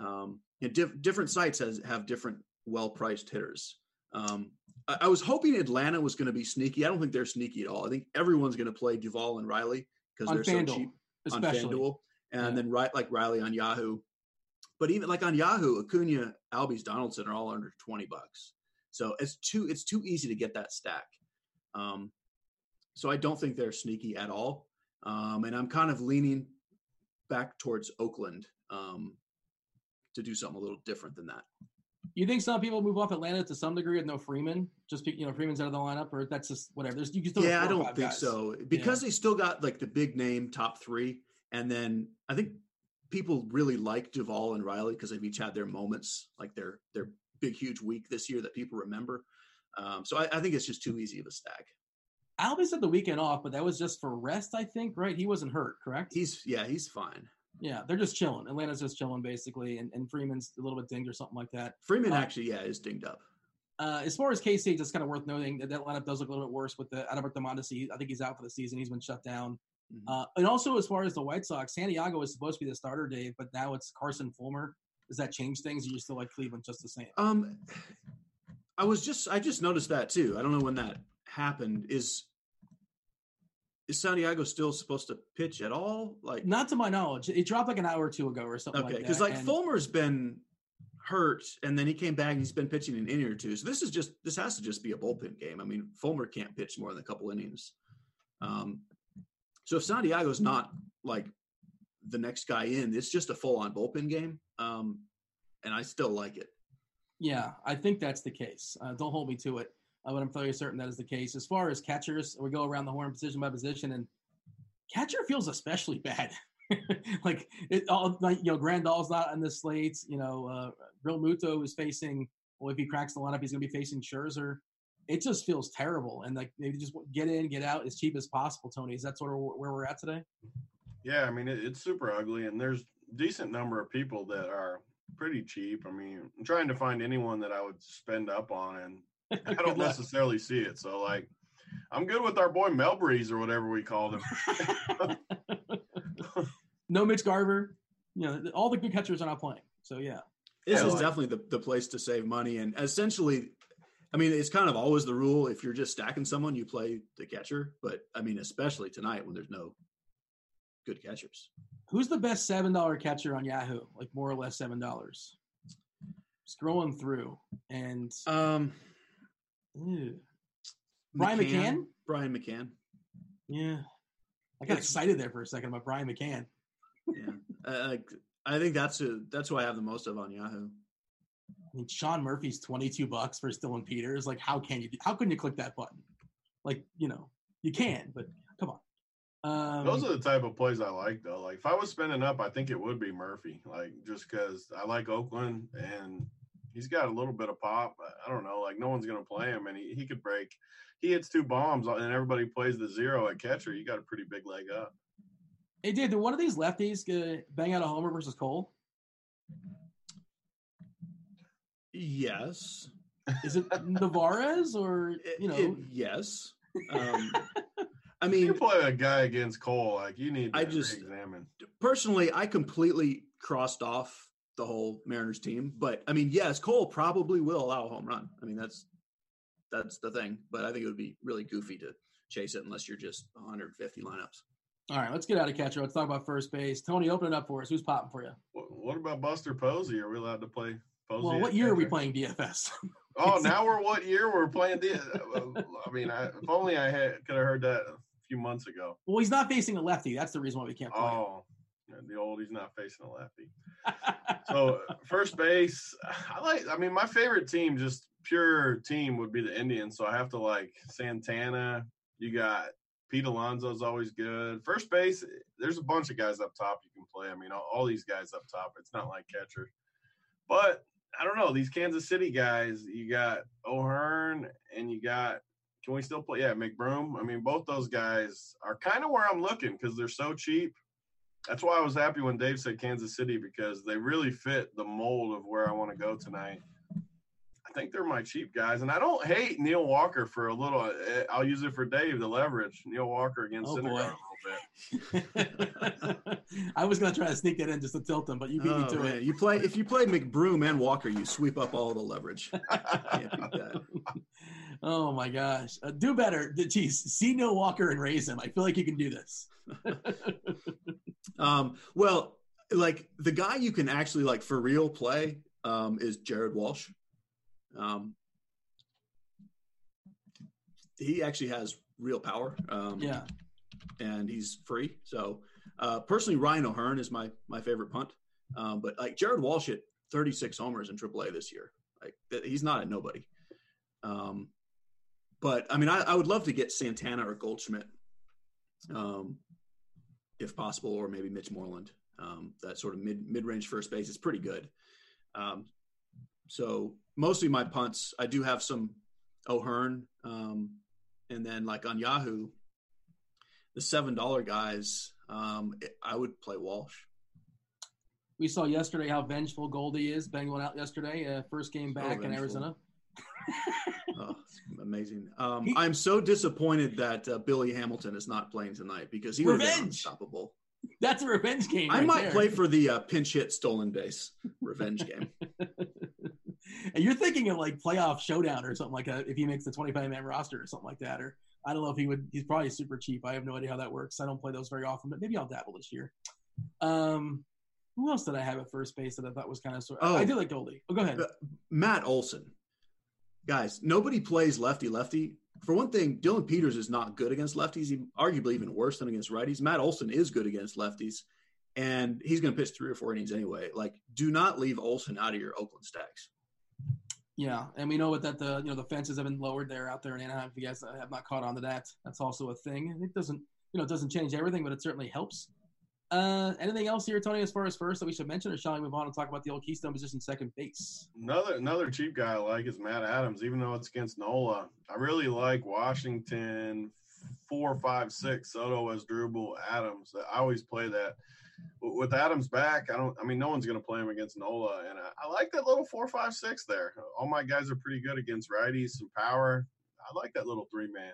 Um, and diff- different sites has have different well priced hitters. Um, I, I was hoping Atlanta was going to be sneaky. I don't think they're sneaky at all. I think everyone's going to play Duvall and Riley because they're FanDuel, so cheap on. FanDuel, and Yeah. then right like Riley on Yahoo. But even like on Yahoo, Acuna, Albies, Donaldson are all under twenty bucks. So it's too it's too easy to get that stack. Um, so I don't think they're sneaky at all. Um, and I'm kind of leaning back towards Oakland um, to do something a little different than that. You think some people move off Atlanta to some degree with no Freeman? Just you know, Freeman's out of the lineup, or that's just whatever. There's you can still yeah, I don't think guys. so because they still got like the big name top three, and then I think people really like Duvall and Riley because they've each had their moments, like their their big huge week this year that people remember. Um, so I, I think it's just too easy of a stack. Albies had the weekend off, but that was just for rest, I think. Right? He wasn't hurt, correct? He's yeah, he's fine. yeah, they're just chilling. Atlanta's just chilling basically, and, and Freeman's a little bit dinged or something like that. Freeman Uh, actually yeah is dinged up. Uh, as far as KC, just kind of worth noting that that lineup does look a little bit worse with the Adalberto Mondesi. I think he's out for the season. He's been shut down. Mhm. Uh, and also, as far as the White Sox, Santiago is supposed to be the starter, Dave, but now it's Carson Fulmer. Does that change things? Or you still like Cleveland just the same? Um, I was just I just noticed that too. I don't know when that happened. Is is Santiago still supposed to pitch at all? Like Not to my knowledge. It dropped like an hour or two ago or something Okay, like that. because like and- Fulmer's been hurt, and then he came back and he's been pitching an inning or two. So this is just this has to just be a bullpen game. I mean, Fulmer can't pitch more than a couple innings. Um, so if Santiago's not like the next guy in, it's just a full on bullpen game. Um, and I still like it. Yeah, I think that's the case. Uh, don't hold me to it, uh, but I'm fairly certain that is the case. As far as catchers, we go around the horn position by position, and catcher feels especially bad. (laughs) like it all, like you know, Grandal's not on the slates. You know, uh, Realmuto is facing. Well, if he cracks the lineup, he's going to be facing Scherzer. It just feels terrible, and like maybe just get in, get out as cheap as possible. Tony, is that sort of where we're at today? Yeah, I mean it, it's super ugly, and there's decent number of people that are pretty cheap. I mean, I'm trying to find anyone that I would spend up on, and (laughs) I don't necessarily see it. So like, I'm good with our boy Melbreeze or whatever we called him. (laughs) no Mitch Garver. You know, all the good catchers are not playing. So yeah. This is definitely the, the place to save money. And essentially, I mean, it's kind of always the rule. If you're just stacking someone, you play the catcher. But I mean, especially tonight when there's no good catchers. Who's the best seven dollar catcher on Yahoo? Like more or less seven dollars. Scrolling through and Um, ew. Brian McCann? Brian McCann. yeah, I got excited there for a second about Brian McCann. Yeah, uh, like I think that's a, that's who I have the most of on Yahoo. I mean, Sean Murphy's twenty two bucks for Dillon Peters. Like, how can you? How can you click that button? Like, you know, you can, but come on. Um, Those are the type of plays I like, though. Like if I was spending up, I think it would be Murphy. Like just because I like Oakland and he's got a little bit of pop. I- don't know. Like no one's gonna play him, and he, he could break. He hits two bombs, and everybody plays the zero at catcher. You got a pretty big leg up. hey, dude, did one of these lefties uh, bang out a homer versus Cole? Yes, Is it Narvaez or you know? it- yes. (laughs) Um, (laughs) I mean, you play a guy against Cole, like you need to I just- examine. personally, I completely crossed off the whole Mariners team. But I mean, yes, Cole probably will allow a home run. I mean, that's that's the thing. But I think it would be really goofy to chase it unless you're just 150 lineups. All right, let's get out of catcher. Let's talk about first base. Tony, open it up for us. Who's popping for you? What, what about Buster Posey? Are we allowed to play Posey? Well, at what year are we playing DFS? (laughs) Oh, now we're (laughs) what year we're playing? The, I mean, I, if only I had could have heard that a few months ago. well, he's not facing a lefty. That's the reason why we can't play. Oh, yeah, the old he's not facing a lefty. (laughs) So first base, I like. I mean, my favorite team, just pure team, would be the Indians. So I have to like Santana. You got Pete Alonso's always good. First base, there's a bunch of guys up top you can play. I mean, all, all these guys up top. It's not like catcher, but I don't know these Kansas City guys. You got O'Hearn and you got. Can we still play? Yeah, McBroom. I mean, both those guys are kind of where I'm looking because they're so cheap. That's why I was happy when Dave said Kansas City because they really fit the mold of where I want to go tonight. I think they're my cheap guys, and I don't hate Neil Walker for a little. eh, I'll use it for Dave the leverage. Neil Walker against Oh, Syndergaard a little bit. (laughs) I was gonna try to sneak that in just to tilt him, but you beat me Oh, to man. it. You play if you play McBroom and Walker, you sweep up all the leverage. (laughs) Can't beat that. oh my gosh. Uh, do better. Geez, see no Walker and raise him. I feel like you can do this. (laughs) um, well, like the guy you can actually like for real play um, is Jared Walsh. Um, he actually has real power. Um, yeah, and he's free. So uh, personally, Ryan O'Hearn is my my favorite punt. Um, but like Jared Walsh hit 36 homers in AAA this year. Like he's not a nobody. Um, but I mean, I, I, would love to get Santana or Goldschmidt, um, if possible, or maybe Mitch Moreland. Um, that sort of mid mid range first base is pretty good. Um, so mostly my punts, I do have some O'Hearn, um, and then like on Yahoo, the seven dollar guys, um, I would play Walsh. We saw yesterday how vengeful Goldie is. Bengal out yesterday, uh, first game back in Arizona. (laughs) oh, amazing. Um, he, I'm so disappointed that uh, Billy Hamilton is not playing tonight because he was unstoppable. That's a revenge game. I right might there. play for the uh, pinch hit stolen base revenge game. (laughs) and you're thinking of like playoff showdown or something like that if he makes the 25 man roster or something like that. Or I don't know if he would. He's probably super cheap. I have no idea how that works. I don't play those very often, but maybe I'll dabble this year. Um, who else did I have at first base that I thought was kind of sort? Oh, I did like Goldie. Oh, go ahead. Matt Olson. Guys, nobody plays lefty lefty. For one thing, Dillon Peters is not good against lefties. He arguably even worse than against righties. Matt Olson is good against lefties, and he's going to pitch three or four innings anyway. Like, do not leave Olson out of your Oakland stacks. Yeah, and we know that the you know the fences have been lowered there out there in Anaheim. If you guys have not caught on to that, that's also a thing. It doesn't you know it doesn't change everything, but it certainly helps. Uh, anything else here, Tony, as far as first that we should mention, or shall we move on and talk about the old Keystone position, second base? Another another cheap guy I like is Matt Adams, even though it's against Nola. I really like Washington four, five, six, Soto Asdrubal, Adams. I always play that. With Adams back, I don't. I mean, no one's going to play him against Nola, and I, I like that little four, five, six there. All my guys are pretty good against righties, some power. I like that little three man.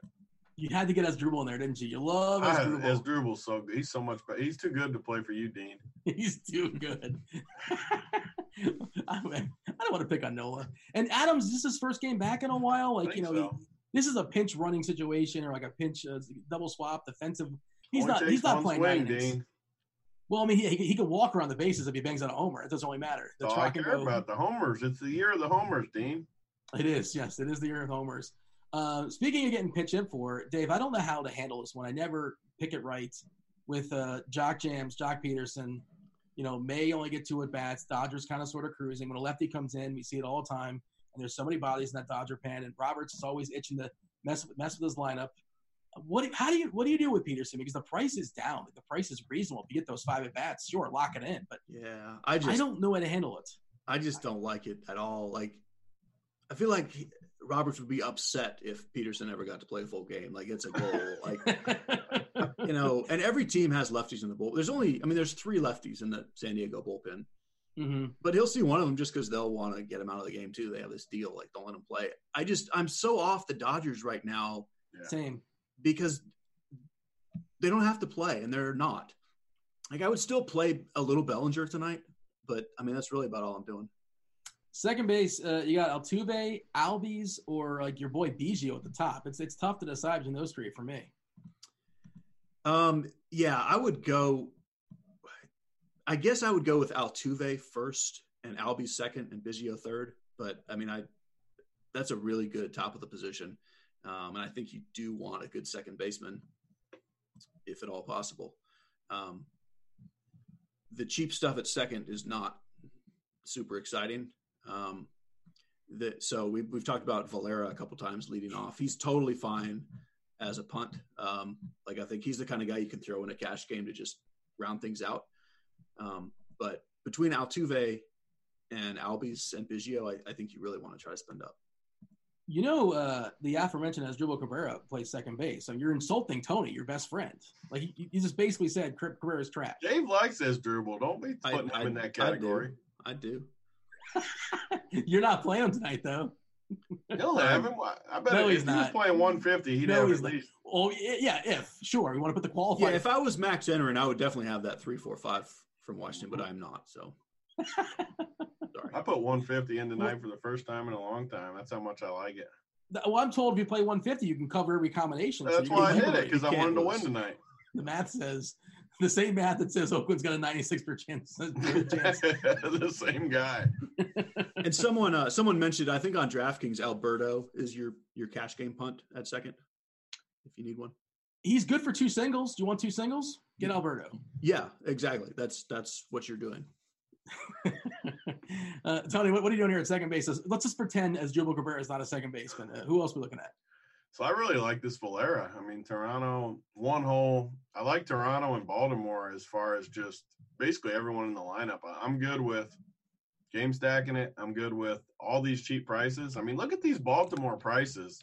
You had to get us Asdrubal in there, didn't you? You love Asdrubal. Asdrubal's so good. He's so much better. He's too good to play for you, Dean. (laughs) He's too good. (laughs) I, don't want to pick on Nola. And Adams, this is his first game back in a while. Like you know, so. he, this is a pinch running situation or like a pinch uh, double swap defensive. He's Only not. He's not playing swing, Dean. Well, I mean, he, he, he can walk around the bases if he bangs on a homer. It doesn't really matter. The oh, I care go, about the homers. It's the year of the homers, Dean. It is. Yes, it is the year of homers. Uh, speaking of getting pitch in for, Dave, I don't know how to handle this one. I never pick it right with uh, Jock Jams, Joc Pederson. You know, May only get two at bats. Dodgers kind of sort of cruising. When a lefty comes in, we see it all the time. And there's so many bodies in that Dodger pen. And Roberts is always itching to mess mess with his lineup. What how do you what do you do with Pederson? Because the price is down. Like the price is reasonable. If you get those five at bats, sure, lock it in. But yeah, I just I don't know how to handle it. I just don't like it at all. Like I feel like Roberts would be upset if Pederson ever got to play a full game. Like it's a goal. like (laughs) you know, and every team has lefties in the bull. There's only, I mean, there's three lefties in the San Diego bullpen. Mm-hmm. But he'll see one of them just because they'll want to get him out of the game too. They have this deal, like don't let him play. I just, I'm so off the Dodgers right now. Yeah. Same because they don't have to play, and they're not. Like I would still play a little Bellinger tonight, but I mean that's really about all I'm doing. Second base, uh, you got Altuve, Albies, or like your boy Biggio at the top. It's it's tough to decide between those three for me. Um, yeah, I would go. I guess I would go with Altuve first and Albies second and Biggio third. But I mean, I that's a really good top of the position, um, and I think you do want a good second baseman, if at all possible. Um, the cheap stuff at second is not super exciting. Um, that so we've we've talked about Valera a couple times leading off. He's totally fine as a punt. Um, like I think he's the kind of guy you can throw in a cash game to just round things out. Um, but between Altuve and Albies and Biggio, I, I, think you really want to try to spend up. You know, uh, the aforementioned Asdrubal Cabrera plays second base. So you're insulting Tony, your best friend. Like he, he just basically said Cabrera's trash. Dave likes Asdrubal. Don't be putting I, him I, in that category. I do. I (laughs) do. You're not playing him tonight, though. He'll have him. I bet no, if he's he was playing 150, he'd no, have at least. Oh yeah, if sure, you want to put the qualifier. Yeah, if I was Max entering, I would definitely have that three, four, five from Washington, but I'm not. So. (laughs) Sorry. I put 150 in tonight for the first time in a long time. That's how much I like it. Well, I'm told if you play 150, you can cover every combination. That's so why I you're did it because I wanted can't to win tonight. The math says the same math that says Oakland's got a 96 percent chance. (laughs) (laughs) chance. the same guy. (laughs) And someone uh, someone mentioned, I think on DraftKings, Alberto is your your cash game punt at second, if you need one. He's good for two singles. Do you want two singles? Get Alberto. Yeah, exactly. That's that's what you're doing. (laughs) uh, Tony, what, what are you doing here at second base? Let's just pretend Asdrubal Cabrera is not a second baseman. Uh, who else are we looking at? So I really like this Valera. I mean, Toronto, one hole. I like Toronto and Baltimore as far as just basically everyone in the lineup. I'm good with game stacking it. I'm good with all these cheap prices. I mean, look at these Baltimore prices.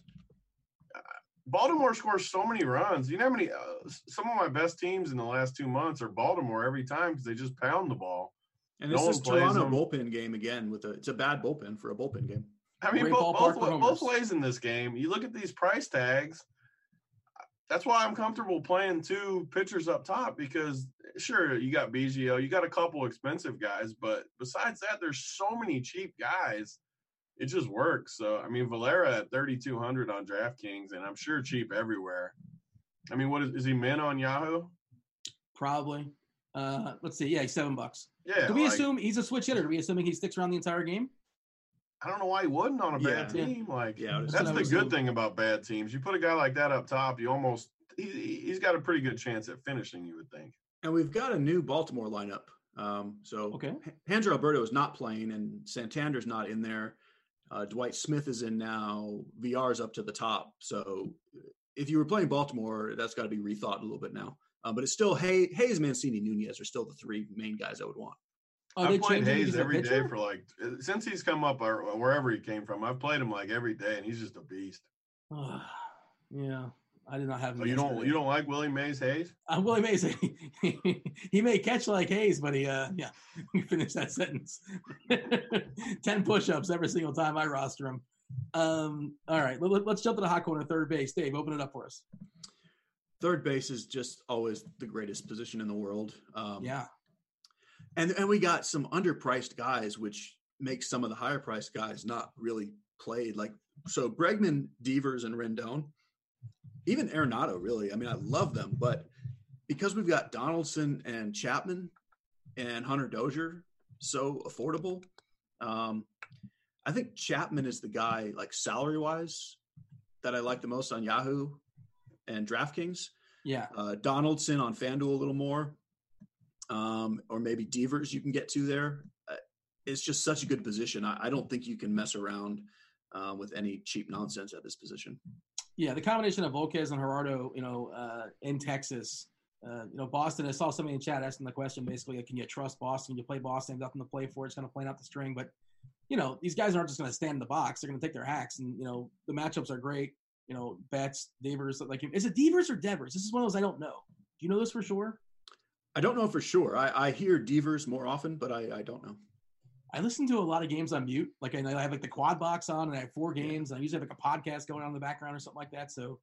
Uh, Baltimore scores so many runs. You know how many? Uh, some of my best teams in the last two months are Baltimore every time because they just pound the ball. And this one plays Toronto them. bullpen game again with a it's a bad bullpen for a bullpen game. I mean, both, both, for wa- homers. both ways in this game. You look at these price tags. That's why I'm comfortable playing two pitchers up top because sure you got Biggio, you got a couple expensive guys, but besides that, there's so many cheap guys. It just works. So I mean, Valera at 3,200 on DraftKings, and I'm sure cheap everywhere. I mean, what is, is he min on Yahoo? Probably. Uh, let's see. Yeah, he's seven bucks. Yeah. Do we like, assume he's a switch hitter? Do we assuming he sticks around the entire game? I don't know why he wouldn't on a bad Yeah. team. Like Yeah, I that's the good assume. thing about bad teams. You put a guy like that up top, you almost he, he's got a pretty good chance at finishing. You would think. And we've got a new Baltimore lineup. Um, so Okay. H- Hanser Alberto is not playing, and Santander's not in there. Uh, Dwight Smith is in now. Villar's up to the top. So if you were playing Baltimore, that's got to be rethought a little bit now. Um, but it's still Hay, Hays, Mancini, Nunez are still the three main guys I would want. Oh, I've they played Hays because he's a every day for like since he's come up or wherever he came from. I've played him like every day, and he's just a beast. (sighs) yeah, I did not have him. So you don't you don't like Willie Mays Hayes? Uh, Willie Mays, (laughs) he may catch like Hayes, but he, uh, yeah, (laughs) we finish that sentence. (laughs) 10 push ups every single time I roster him. Um, all right, let, us jump to the hot corner, third base. Dave, open it up for us. Third base is just always the greatest position in the world. Um, Yeah. and and we got some underpriced guys, which makes some of the higher priced guys not really played. Like so, Bregman, Devers, and Rendon, even Arenado. Really, I mean, I love them, but because we've got Donaldson and Chapman and Hunter Dozier so affordable, um, I think Chapman is the guy, like salary wise, that I like the most on Yahoo and DraftKings Yeah. uh, Donaldson on FanDuel a little more, um, or maybe Devers you can get to there. Uh, it's just such a good position. I, I don't think you can mess around uh, with any cheap nonsense at this position. Yeah. The combination of Volquez and Gerardo, you know, uh, in Texas, uh, you know, Boston, I saw somebody in chat asking the question basically, like, can you trust Boston? You play Boston, nothing to play for. It's kind of playing out the string. But, you know, these guys aren't just going to stand in the box. They're going to take their hacks. And, you know, the matchups are great. You know, Betts, Devers, like, is it Devers or Devers? This is one of those I don't know. Do you know this for sure? I don't know for sure. I, I hear Devers more often, but I, I don't know. I listen to a lot of games on mute. Like I, I have like the quad box on, and I have four games. And I usually have like a podcast going on in the background or something like that. So,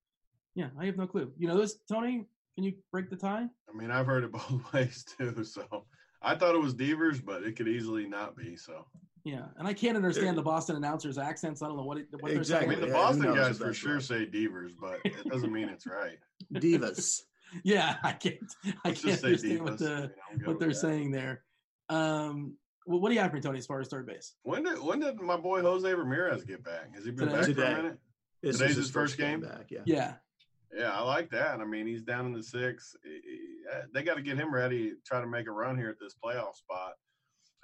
yeah, I have no clue. You know this, Tony? Can you break the tie? I mean, I've heard it (laughs) both ways too. So I thought it was Devers, but it could easily not be. So Yeah, and I can't understand the Boston announcers' accents. I don't know what it, what they're I Exactly. saying. mean, the Boston knows guys for sure right. say Devers, but it doesn't mean it's right. (laughs) Divas. (laughs) Yeah, I can't. I Let's can't just say understand what the I mean, what they're that. saying there. Um, well, what do you have for me, Tony, as far as third base? When did when did my boy Jose Ramirez get back? Has he been Today. back Today. for a minute? This Today's is his first game? back. Yeah. Yeah, Yeah, I like that. I mean, he's down in the six. He- he- They got to get him ready, try to make a run here at this playoff spot.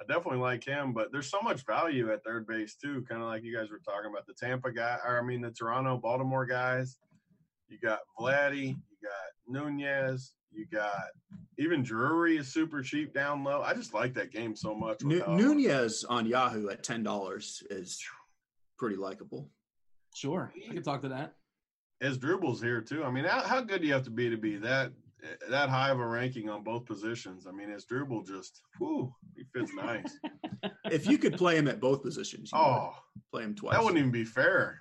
I definitely like him, but there's so much value at third base too. Kind of like you guys were talking about the Tampa guy, or I mean the Toronto, Baltimore guys. You got Vladdy, you got Nunez, you got even Drury is super cheap down low. I just like that game so much. with Nu- Nunez on Yahoo at ten dollars is pretty likable. sure. I can talk to that. Asdrubal's here too. I mean, how, how good do you have to be to be that that high of a ranking on both positions? I mean, Asdrubal just, whoo, he fits (laughs) nice. If you could play him at both positions, you would oh, play him twice. that wouldn't even be fair.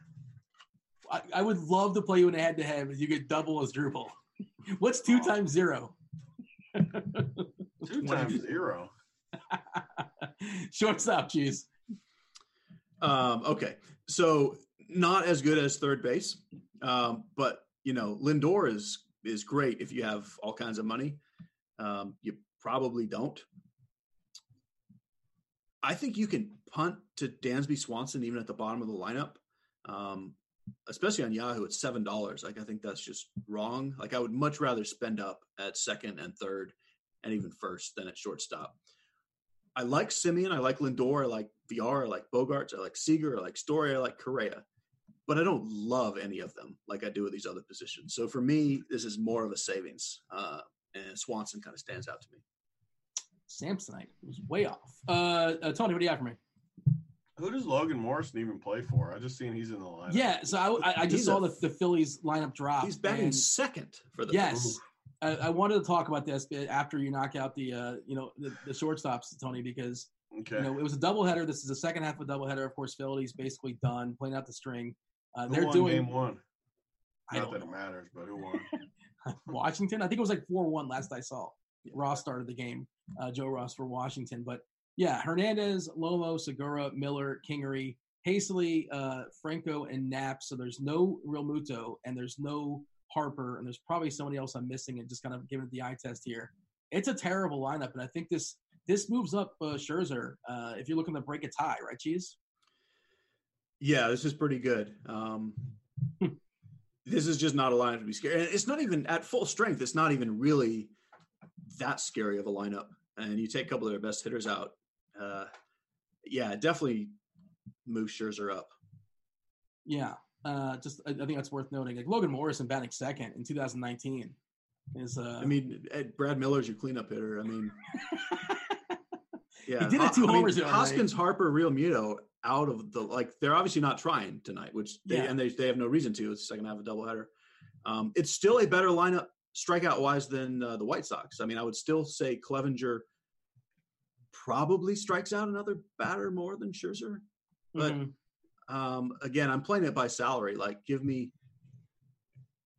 I, I would love to play you in a head to head, but you get double Asdrubal. (laughs) What's two Oh. times zero? Two times zero. (laughs) Shortstop, cheese. Um, okay, so not as good as third base, um, but you know Lindor is is great if you have all kinds of money. Um, you probably don't. I think you can punt to Dansby Swanson even at the bottom of the lineup, um, especially on Yahoo. It's seven dollars. Like I think that's just wrong. Like I would much rather spend up at second and third, and even first than at shortstop. I like Semien. I like Lindor. I like Villar. I like Bogaerts. I like Seager. I like Story. I like Correa. But I don't love any of them like I do with these other positions. So for me, this is more of a savings. Uh, and Swanson kind of stands out to me. Samsonite was way off. Uh, uh, Tony, what do you have for me? Who does Logan Morrison even play for? I just seen he's in the lineup. Yeah, so I, I, I just He's saw the, the Phillies lineup drop. He's batting and- second for the Yes. I, I wanted to talk about this after you knock out the uh, you know the, the shortstops, Tony, because Okay. you know it was a doubleheader. This is the second half of a doubleheader. Of course, Phillies basically done playing out the string. Uh, they're won doing game one? I Not don't that know. it matters, but who won? (laughs) Washington. I think it was like four one last I saw. Ross started the game. Uh, Joe Ross for Washington, but yeah, Hernandez, Lomo, Segura, Miller, Kingery, Haseley, uh, Franco, and Knapp. So there's no real Muto, and there's no Harper, and there's probably somebody else I'm missing, and just kind of giving it the eye test here. It's a terrible lineup, and I think this this moves up uh, Scherzer uh, if you're looking to break a tie, right, Cheese? Yeah, this is pretty good. Um, this is just not a lineup to be scared. And it's not even at full strength. It's not even really that scary of a lineup. And you take a couple of their best hitters out. Uh, yeah, definitely move Scherzer up. Yeah, uh, just I, I think that's worth noting. Like Logan Morrison batting second in 2019 is. Uh, I mean, Ed, Brad Miller's your cleanup hitter. I mean, (laughs) yeah, He did it two I mean, homers other night. Hoskins, Harper, Realmuto out of the like. They're obviously not trying tonight, which they Yeah. and they they have no reason to. It's the second half of a doubleheader. Um, it's still a better lineup strikeout wise than uh, the White Sox. I mean, I would still say Clevinger probably strikes out another batter more than Scherzer. But mhm. um, again, I'm playing it by salary. Like, give me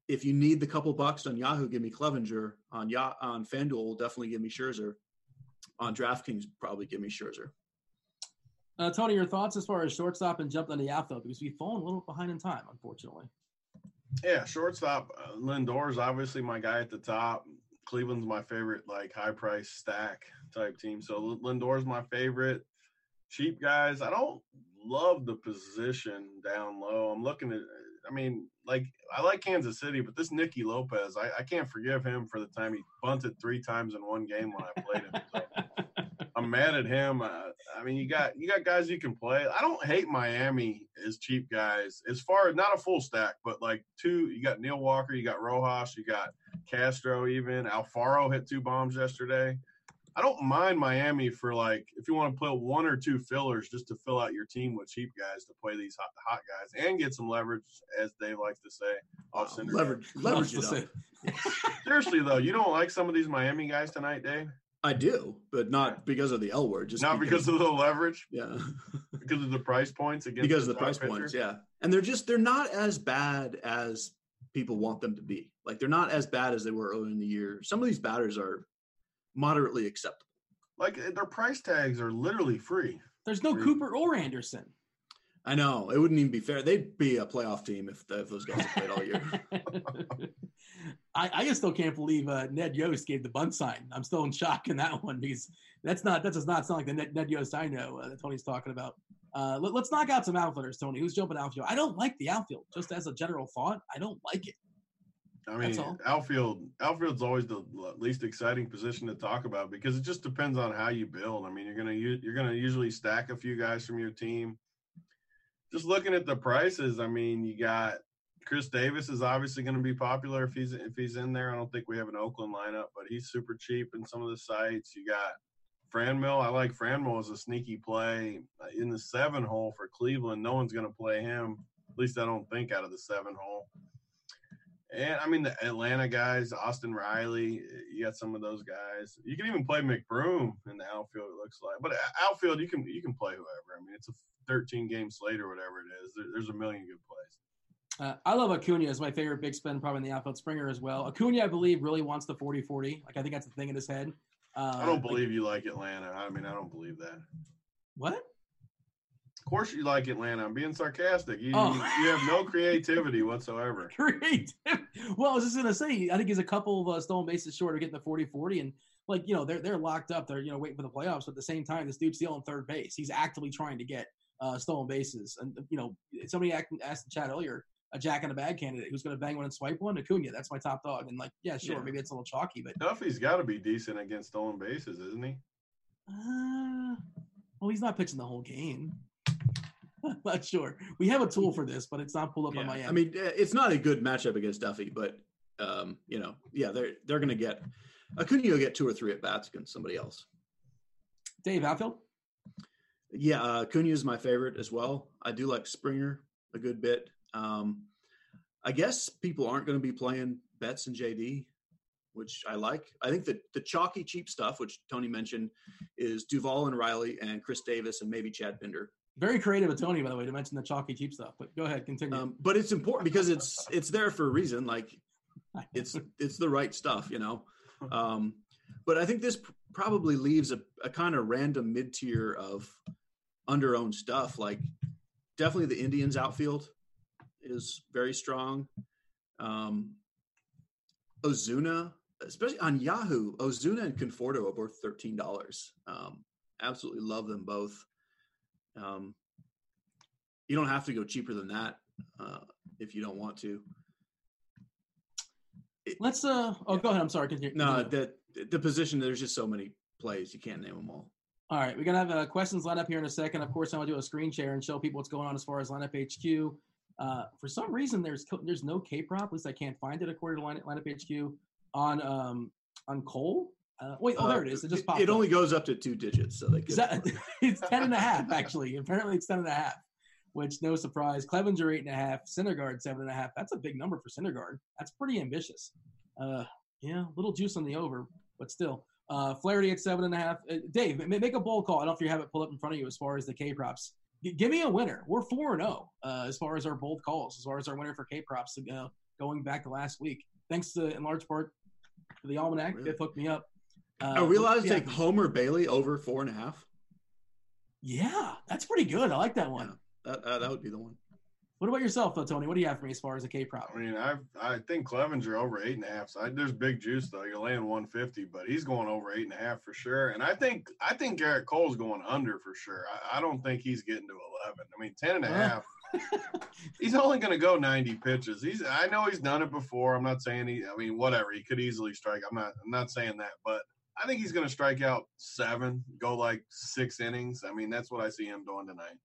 if you need the couple bucks on Yahoo, give me Clevinger. On ya- on FanDuel, definitely give me Scherzer. On DraftKings, probably give me Scherzer. Uh, Tony, your thoughts as far as shortstop and jumped on the outfield because we've fallen a little behind in time, unfortunately. Yeah, shortstop. Uh, is obviously my guy at the top. Cleveland's my favorite, like high price stack type team. So Lindor's my favorite. Cheap guys. I don't love the position down low. I'm looking at. I mean, like I like Kansas City, but this Nicky Lopez, I, I can't forgive him for the time he bunted three times in one game when I played him. (laughs) So I'm mad at him. Uh, I mean, you got you got guys you can play. I don't hate Miami as cheap guys. As far as not a full stack, but like two. You got Neil Walker, you got Rojas, you got Castro. Even Alfaro hit two bombs yesterday. I don't mind Miami for like if you want to play one or two fillers just to fill out your team with cheap guys to play these hot hot guys and get some leverage, as Dave likes to say. Off Syndergaard. leverage, leverage it to up. Seriously though, you don't like some of these Miami guys tonight, Dave? I do, but not because of the L word. Just Not because of the leverage, yeah, (laughs) because of the price points against because of the price pitcher? points. Yeah, and they're just they're not as bad as people want them to be. Like they're not as bad as they were earlier in the year. Some of these batters are moderately acceptable. Like eh, their price tags are literally free. There's no Really? Cooper or Anderson. I know it wouldn't even be fair. They'd be a playoff team if, if those guys had played all year. (laughs) I, I just still can't believe uh, Ned Yost gave the bunt sign. I'm still in shock in that (laughs) one because that's not that does not sound like the Ned, Ned Yost I know uh, that Tony's talking about. Uh, let, us knock out some outfielders, Tony. Who's jumping outfield? I don't like the outfield. Just as a general thought, I don't like it. I mean, outfield outfield's always the least exciting position to talk about because it just depends on how you build. I mean, you're gonna you're gonna usually stack a few guys from your team. Just looking at the prices, I mean, you got Chris Davis is obviously going to be popular if he's if he's in there. I don't think we have an Oakland lineup, but he's super cheap in some of the sites. You got Franmil. I like Franmil as a sneaky play uh, in the seven hole for Cleveland. No one's going to play him. At least I don't think out of the seven hole. And I mean the Atlanta guys, Austin Riley, you got some of those guys. You can even play McBroom in the outfield. It looks like, but outfield you can you can play whoever. I mean, it's a 13 game slate or whatever it is. There, there's a million good plays. Uh, I love Acuna as my favorite big spin, probably in the outfield. Springer as well. Acuna, I believe, really wants the 40-40. Like I think that's the thing in his head. Uh, I don't like- believe you like Atlanta. I mean, I don't believe that. what. Of course you like Atlanta. I'm being sarcastic. You, Oh. you, you have no creativity whatsoever. (laughs) Great. well, I was just gonna say, I think he's a couple of uh, stolen bases short of getting the 40-40, and like you know, they're they're locked up. They're you know waiting for the playoffs. But at the same time, this dude's stealing third base. He's actively trying to get uh, stolen bases. And you know, somebody asked asked the chat earlier, a Jack in the Bag candidate who's gonna bang one and swipe one. Acuna, that's my top dog. And like, yeah, sure, Yeah. maybe it's a little chalky, but Duffy's got to be decent against stolen bases, isn't he? uh, well, he's not pitching the whole game. I'm (laughs) not sure. We have a tool for this, but it's not pulled up on my end. I mean, uh, it's not a good matchup against Duffy, but um, you know, yeah, they're they're going to get Acuna will get two or three at bats against somebody else. Dave outfield. Yeah, uh, Acuna is my favorite as well. I do like Springer a good bit. Um, I guess people aren't going to be playing Betts and JD, which I like. I think that the chalky cheap stuff, which Tony mentioned, is Duvall and Riley and Chris Davis and maybe Chad Pinder. Very creative of Tony, by the way, to mention the chalky cheap stuff. But go ahead, continue. Um, but it's important because it's it's there for a reason. Like it's it's the right stuff, you know. Um, but I think this pr- probably leaves a, a kind of random mid tier of under-owned stuff. Like definitely the Indians outfield is very strong. Um, Ozuna, especially on Yahoo, Ozuna and Conforto are both thirteen dollars. Um, absolutely love them both. Um, you don't have to go cheaper than that uh, if you don't want to. Let's uh oh go ahead. I'm sorry. Continue. No, the the position there's just so many plays you can't name them all. All right, we're gonna have uh, questions lined up here in a second. Of course, I'm gonna do a screen share and show people what's going on as far as lineup HQ. Uh, for some reason, there's co- there's no K prop. At least I can't find it according to line, lineup HQ on um on Cole. Uh, wait, oh there it is. It just popped. It up. only goes up to two digits, so they could. That, (laughs) it's 10 and a half, actually. Apparently, it's 10 and a half, which no surprise. Clevinger, eight and a half. Syndergaard, seven and a half. That's a big number for Syndergaard. That's pretty ambitious. Uh, yeah, little juice on the over, but still. Uh, Flaherty at seven and a half. Uh, Dave, make a bold call. I don't know if you have it pulled up in front of you as far as the K props. G- give me a winner. We're 4 and 0 uh, as far as our bold calls, as far as our winner for K props uh, going back to last week. Thanks to, in large part, to the Almanac. Really? They've hooked me up. Uh, Are we allowed to yeah. take Homer Bailey over four and a half? Yeah, that's pretty good. I like that one. Yeah, that uh, that would be the one. What about yourself, though, Tony? What do you have for me as far as a K prop? I mean, I I think Clevinger over eight and a half. So I, there's big juice though. You're laying 150, but he's going over eight and a half for sure. And I think I think Gerrit Cole's going under for sure. I, I don't think he's getting to 11. I mean, 10 and a half. he's only going to go 90 pitches. He's I know he's done it before. I'm not saying he. I mean, whatever. He could easily strike. I'm not. I'm not saying that, but. I think he's going to strike out seven, go like six innings. I mean, that's what I see him doing tonight.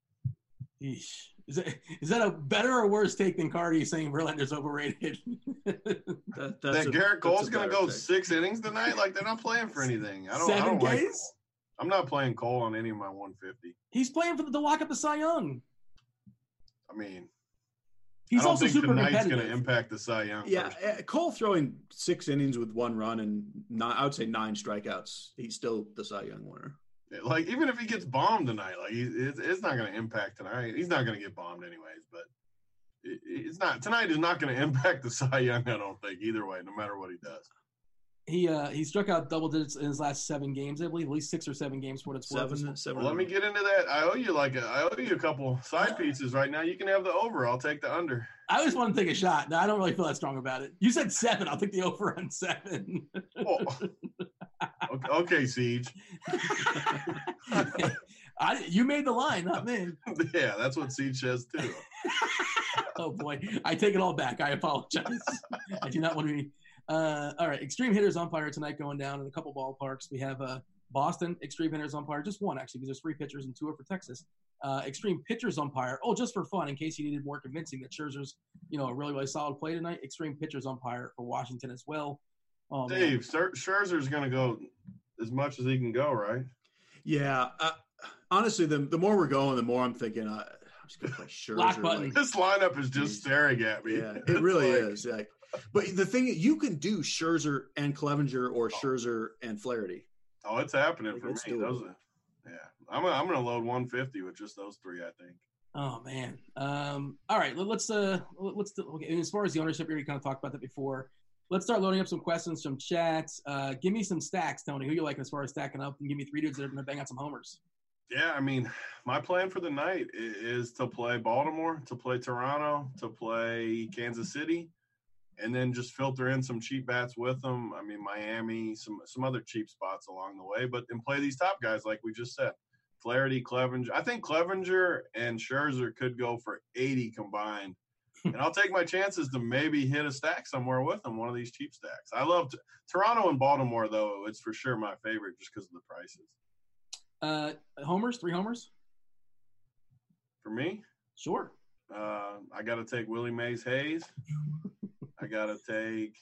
Yeesh. Is that, is that a better or worse take than Carty saying Verlander's overrated? (laughs) That, that's that a- Gerrit a Cole's going to go take. sks innings tonight. Like they're not playing for anything. I don't. I Seven don't like. Ks? Cole. I'm not playing Cole on any of my 150. He's playing for the to lock up the Cy Young. I mean, He's I don't also think super tonight's competitive. going to impact the Cy Young. Yeah, first. uh, Cole throwing six innings with one run and nine, I would say nine strikeouts. He's still the Cy Young winner. Like even if he gets bombed tonight, like it's, it's not going to impact tonight. He's not going to get bombed anyways. But it, it's not tonight is not going (laughs) to impact the Cy Young. I don't think either way, no matter what he does. he uh, he struck out double digits in his last seven games, I believe, at least six or seven games for what it's worth. Seven, seven. Well, let me get into that. I owe you like a, I owe you a couple side pieces right now. You can have the over. I'll take the under. I just want to take a shot. No, I don't really feel that strong about it. You said seven. I'll take the over on seven. Oh. (laughs) okay, okay, Siege. (laughs) I, you made the line, not me. (laughs) yeah, that's what Siege says too. (laughs) Oh boy, I take it all back. I apologize. I do not want to be. Uh, all right, extreme hitters umpire tonight going down in a couple ballparks. We have uh, Boston extreme hitters umpire, just one actually, because there's three pitchers and two are for Texas. Uh, extreme pitchers umpire. Oh, just for fun, in case you needed more convincing that Scherzer's, you know, a really really solid play tonight. Extreme pitchers umpire for Washington as well. Oh. Dave, Scher- Scherzer's going to go as much as he can go, right? Yeah, uh, honestly, the the more we're going, the more I'm thinking uh, I'm just gonna play (laughs) Scherzer. Lock button. like- This lineup is just Jeez. staring at me. yeah, (laughs) it really like- is. Like, but the thing you can do Scherzer and Clevinger or Oh. Scherzer and Flaherty. Oh, it's happening Like, for it's me. Those doable. are, yeah, I'm gonna, I'm going to load 150 with just those three. I think. Oh man. Um, all right. Let, us uh, let's okay. and As far as the ownership, we already kind of talked about that before. Let's start loading up some questions from chats. Uh, give me some stacks, Tony. Who you like as far as stacking up, and give me three dudes that are going to bang out some homers. Yeah, I mean, my plan for the night is to play Baltimore, to play Toronto, to play Kansas City, and then just filter in some cheap bats with them. I mean, Miami, some some other cheap spots along the way, but and play these top guys like we just said. Flaherty, Clevinger. I think Clevinger and Scherzer could go for 80 combined. And I'll take my chances to maybe hit a stack somewhere with them, one of these cheap stacks. I love t- Toronto and Baltimore, though. It's for sure my favorite just because of the prices. Uh, homers, three homers for me. Sure. Uh, I got to take Willie Mays Hayes. I got to take.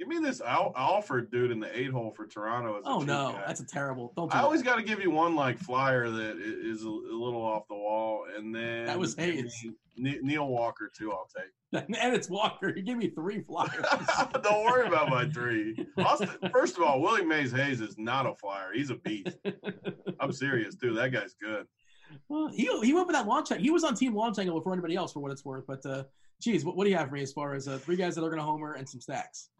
Give me this Al- Alford dude in the eight hole for Toronto. oh no, guy. that's a terrible. Don't do I always got to give you one like flyer that is a, a, little off the wall, and then that was Hayes. Neil Walker too. I'll take. (laughs) and it's Walker. You give me three flyers. (laughs) Don't worry about my three. Austin, first of all, Willie Mays Hayes is not a flyer. He's a beast. (laughs) I'm serious, too. That guy's good. Well, he he went with that launch. He was on Team Launch Angle before anybody else, for what it's worth. But uh, geez, what, what do you have for me as far as uh, three guys that are going to homer and some stacks?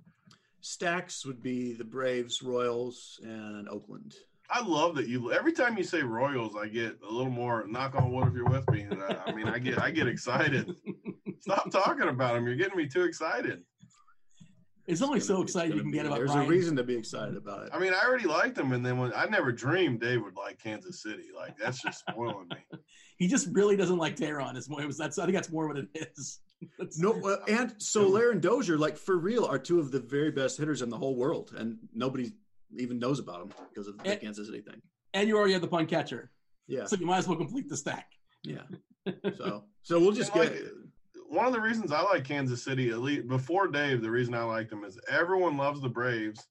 Stacks would be the Braves, Royals, and Oakland. I love that you. Every time you say Royals, I get a little more. Knock on wood if you're with me. Uh, I mean, I get I get excited. (laughs) Stop talking about them. You're getting me too excited. It's only it's so excited you can be, get about. There's Ryan. a reason to be excited about it. I mean, I already liked them, and then when I never dreamed Dave would like Kansas City. Like that's just spoiling me. (laughs) he just really doesn't like Teheran. Is more. That's I think that's more what it is. (laughs) That's, no, uh, and Soler and Dozier, like for real, are two of the very best hitters in the whole world, and nobody even knows about them because of the and, Kansas City thing. And you already have the punt catcher. Yeah. So you might as well complete the stack. Yeah. (laughs) So so we'll just get. Like, one of the reasons I like Kansas City, at least before Dave, the reason I like them is everyone loves the Braves.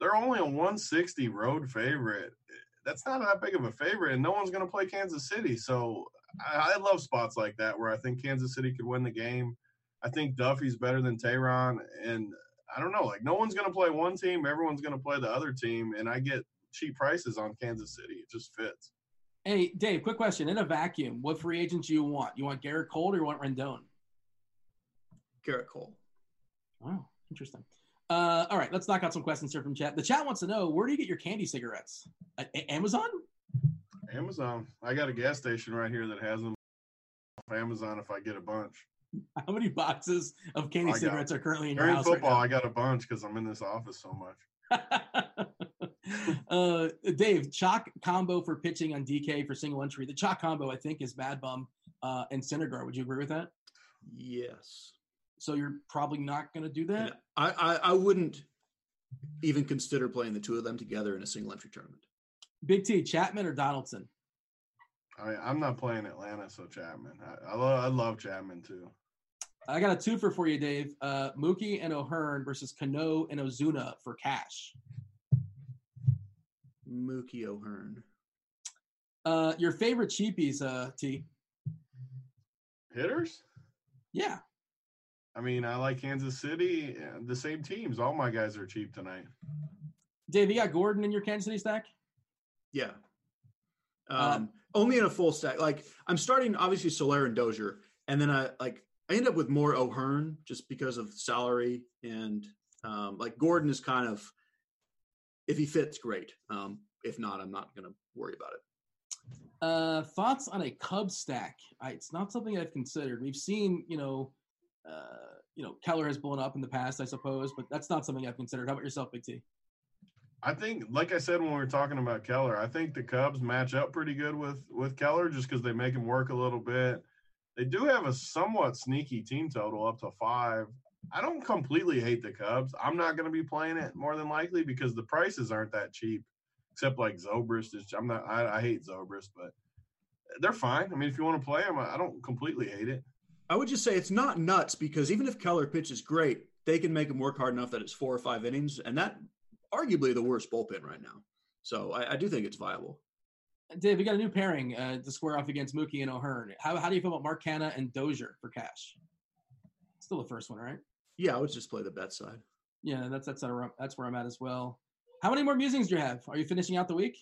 They're only a 160 road favorite. That's not that big of a favorite, and no one's going to play Kansas City. So I, I, love spots like that where I think Kansas City could win the game. I think Duffy's better than Teheran, and I don't know, like no one's going to play one team, everyone's going to play the other team, and I get cheap prices on Kansas City. It just fits. Hey, Dave, quick question. In a vacuum, what free agents do you want? You want Gerrit Cole or you want Rendon? Gerrit Cole. Wow, interesting. Uh, all right, let's knock out some questions here from chat. The chat wants to know where do you get your candy cigarettes? At Amazon? Amazon. I got a gas station right here that has them. Amazon if I get a bunch. (laughs) How many boxes of candy cigarettes are currently in your house? During football, right I got a bunch because I'm in this office so much. (laughs) uh, Dave, chalk combo for pitching on DK for single entry. The chalk combo, I think, is Mad Bum uh, and Syndergaard. Would you agree with that? Yes. So you're probably not going to do that. I, I, I wouldn't even consider playing the two of them together in a single entry tournament. Big T, Chapman or Donaldson? I, mean, I'm not playing Atlanta, so Chapman. I, I, love, I love Chapman too. I got a twofer for you, Dave. Uh, Mookie and O'Hearn versus Cano and Ozuna for cash. Mookie O'Hearn. Uh, your favorite cheapies, uh, T? Hitters? Yeah. I mean, I like Kansas City. The same teams. All my guys are cheap tonight. Dave, you got Gordon in your Kansas City stack? Yeah. Um, uh, only in a full stack. Like I'm starting obviously Soler and Dozier, and then I like I end up with more O'Hearn just because of salary and um, like Gordon is kind of if he fits, great. Um, if not, I'm not going to worry about it. Uh, thoughts on a Cub stack? I, it's not something I've considered. We've seen, you know, uh, you know, Keller has blown up in the past, I suppose, but that's not something I've considered. How about yourself, Big T? I think, like I said when we were talking about Keller, I think the Cubs match up pretty good with with Keller just because they make him work a little bit. They do have a somewhat sneaky team total up to five. I don't completely hate the Cubs. I'm not going to be playing it more than likely because the prices aren't that cheap. Except like Zobrist is. I'm not. I, I hate Zobrist, but they're fine. I mean, if you want to play them, I don't completely hate it. I would just say it's not nuts because even if Keller pitches great, they can make him work hard enough that it's four or five innings, and that arguably the worst bullpen right now. So I, I do think it's viable. Dave, we got a new pairing uh, to square off against Mookie and O'Hearn. How, how do you feel about Mark Canha and Dozier for cash? Still the first one, right? Yeah, I would just play the bet side. Yeah, that's that's that's where I'm at as well. How many more musings do you have? Are you finishing out the week?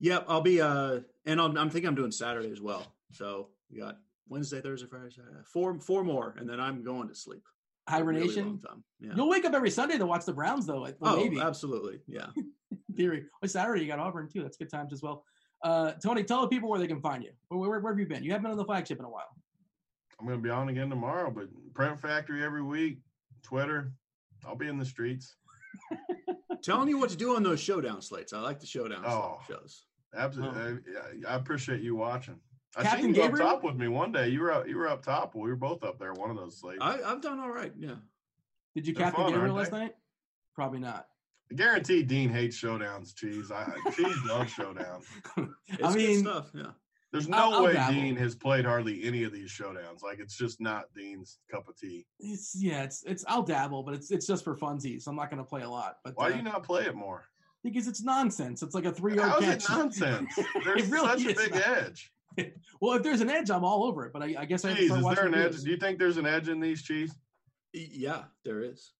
Yep, I'll be. uh And i am thinking I'm doing Saturday as well. So we got Wednesday, Thursday, Friday, Saturday, four four more, and then I'm going to sleep. Hibernation. Really yeah. You'll wake up every Sunday to watch the Browns, though. Well, oh, maybe. absolutely. Yeah. (laughs) Theory. Well, Saturday you got Auburn too. That's good times as well. Uh, Tony, tell the people where they can find you. Where, where, where have you been? You haven't been on the flagship in a while. I'm going to be on again tomorrow, but Print Factory every week, Twitter. I'll be in the streets. (laughs) Telling you what to do on those showdown slates. I like the showdown Oh. shows. Absolutely. I, I appreciate you watching. I Captain seen you Gabriel? up top with me one day. You were up, you were up top. We were both up there. One of those slates. I, I've done all right. Yeah. Did you They're Captain fun, Gabriel last they? night? Probably not. I guarantee Dean hates showdowns. Cheese. I, cheese loves showdowns. (laughs) It's I good mean, stuff. Yeah. There's no I'll- I'll way dabble. Dean has played hardly any of these showdowns. Like it's just not Dean's cup of tea. it's yeah, it's it's. I'll dabble, but it's it's just for funsies. I'm not going to play a lot. But Why uh, do you not play it more? Because it's nonsense. It's like a three yard How catch. is it (laughs) nonsense? There's It really such a big not. edge. (laughs) well, if there's an edge, I'm all over it. But I, I guess I have start is there watching an edge? videos. Do you think there's an edge in these cheese? Yeah, there is.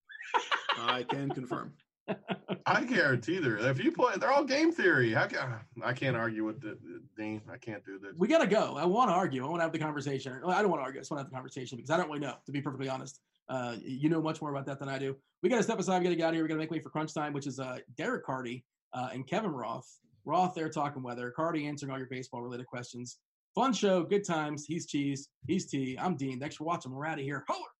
I can confirm. (laughs) I guarantee there. If you play, they're all game theory. How can, I can't argue with the, Dean. I can't do this. We got to go. I want to argue. I want to have the conversation. I don't want to argue. I just want to have the conversation because I don't really know, to be perfectly honest. Uh, you know much more about that than I do. We got to step aside. We got to get out of here. We got to make way for crunch time, which is uh, Derek Carty uh, and Kevin Roth. Roth there talking weather. Carty answering all your baseball related questions. Fun show. Good times. He's cheese. He's tea. I'm Dean. Thanks for watching. We're out of here. Holler.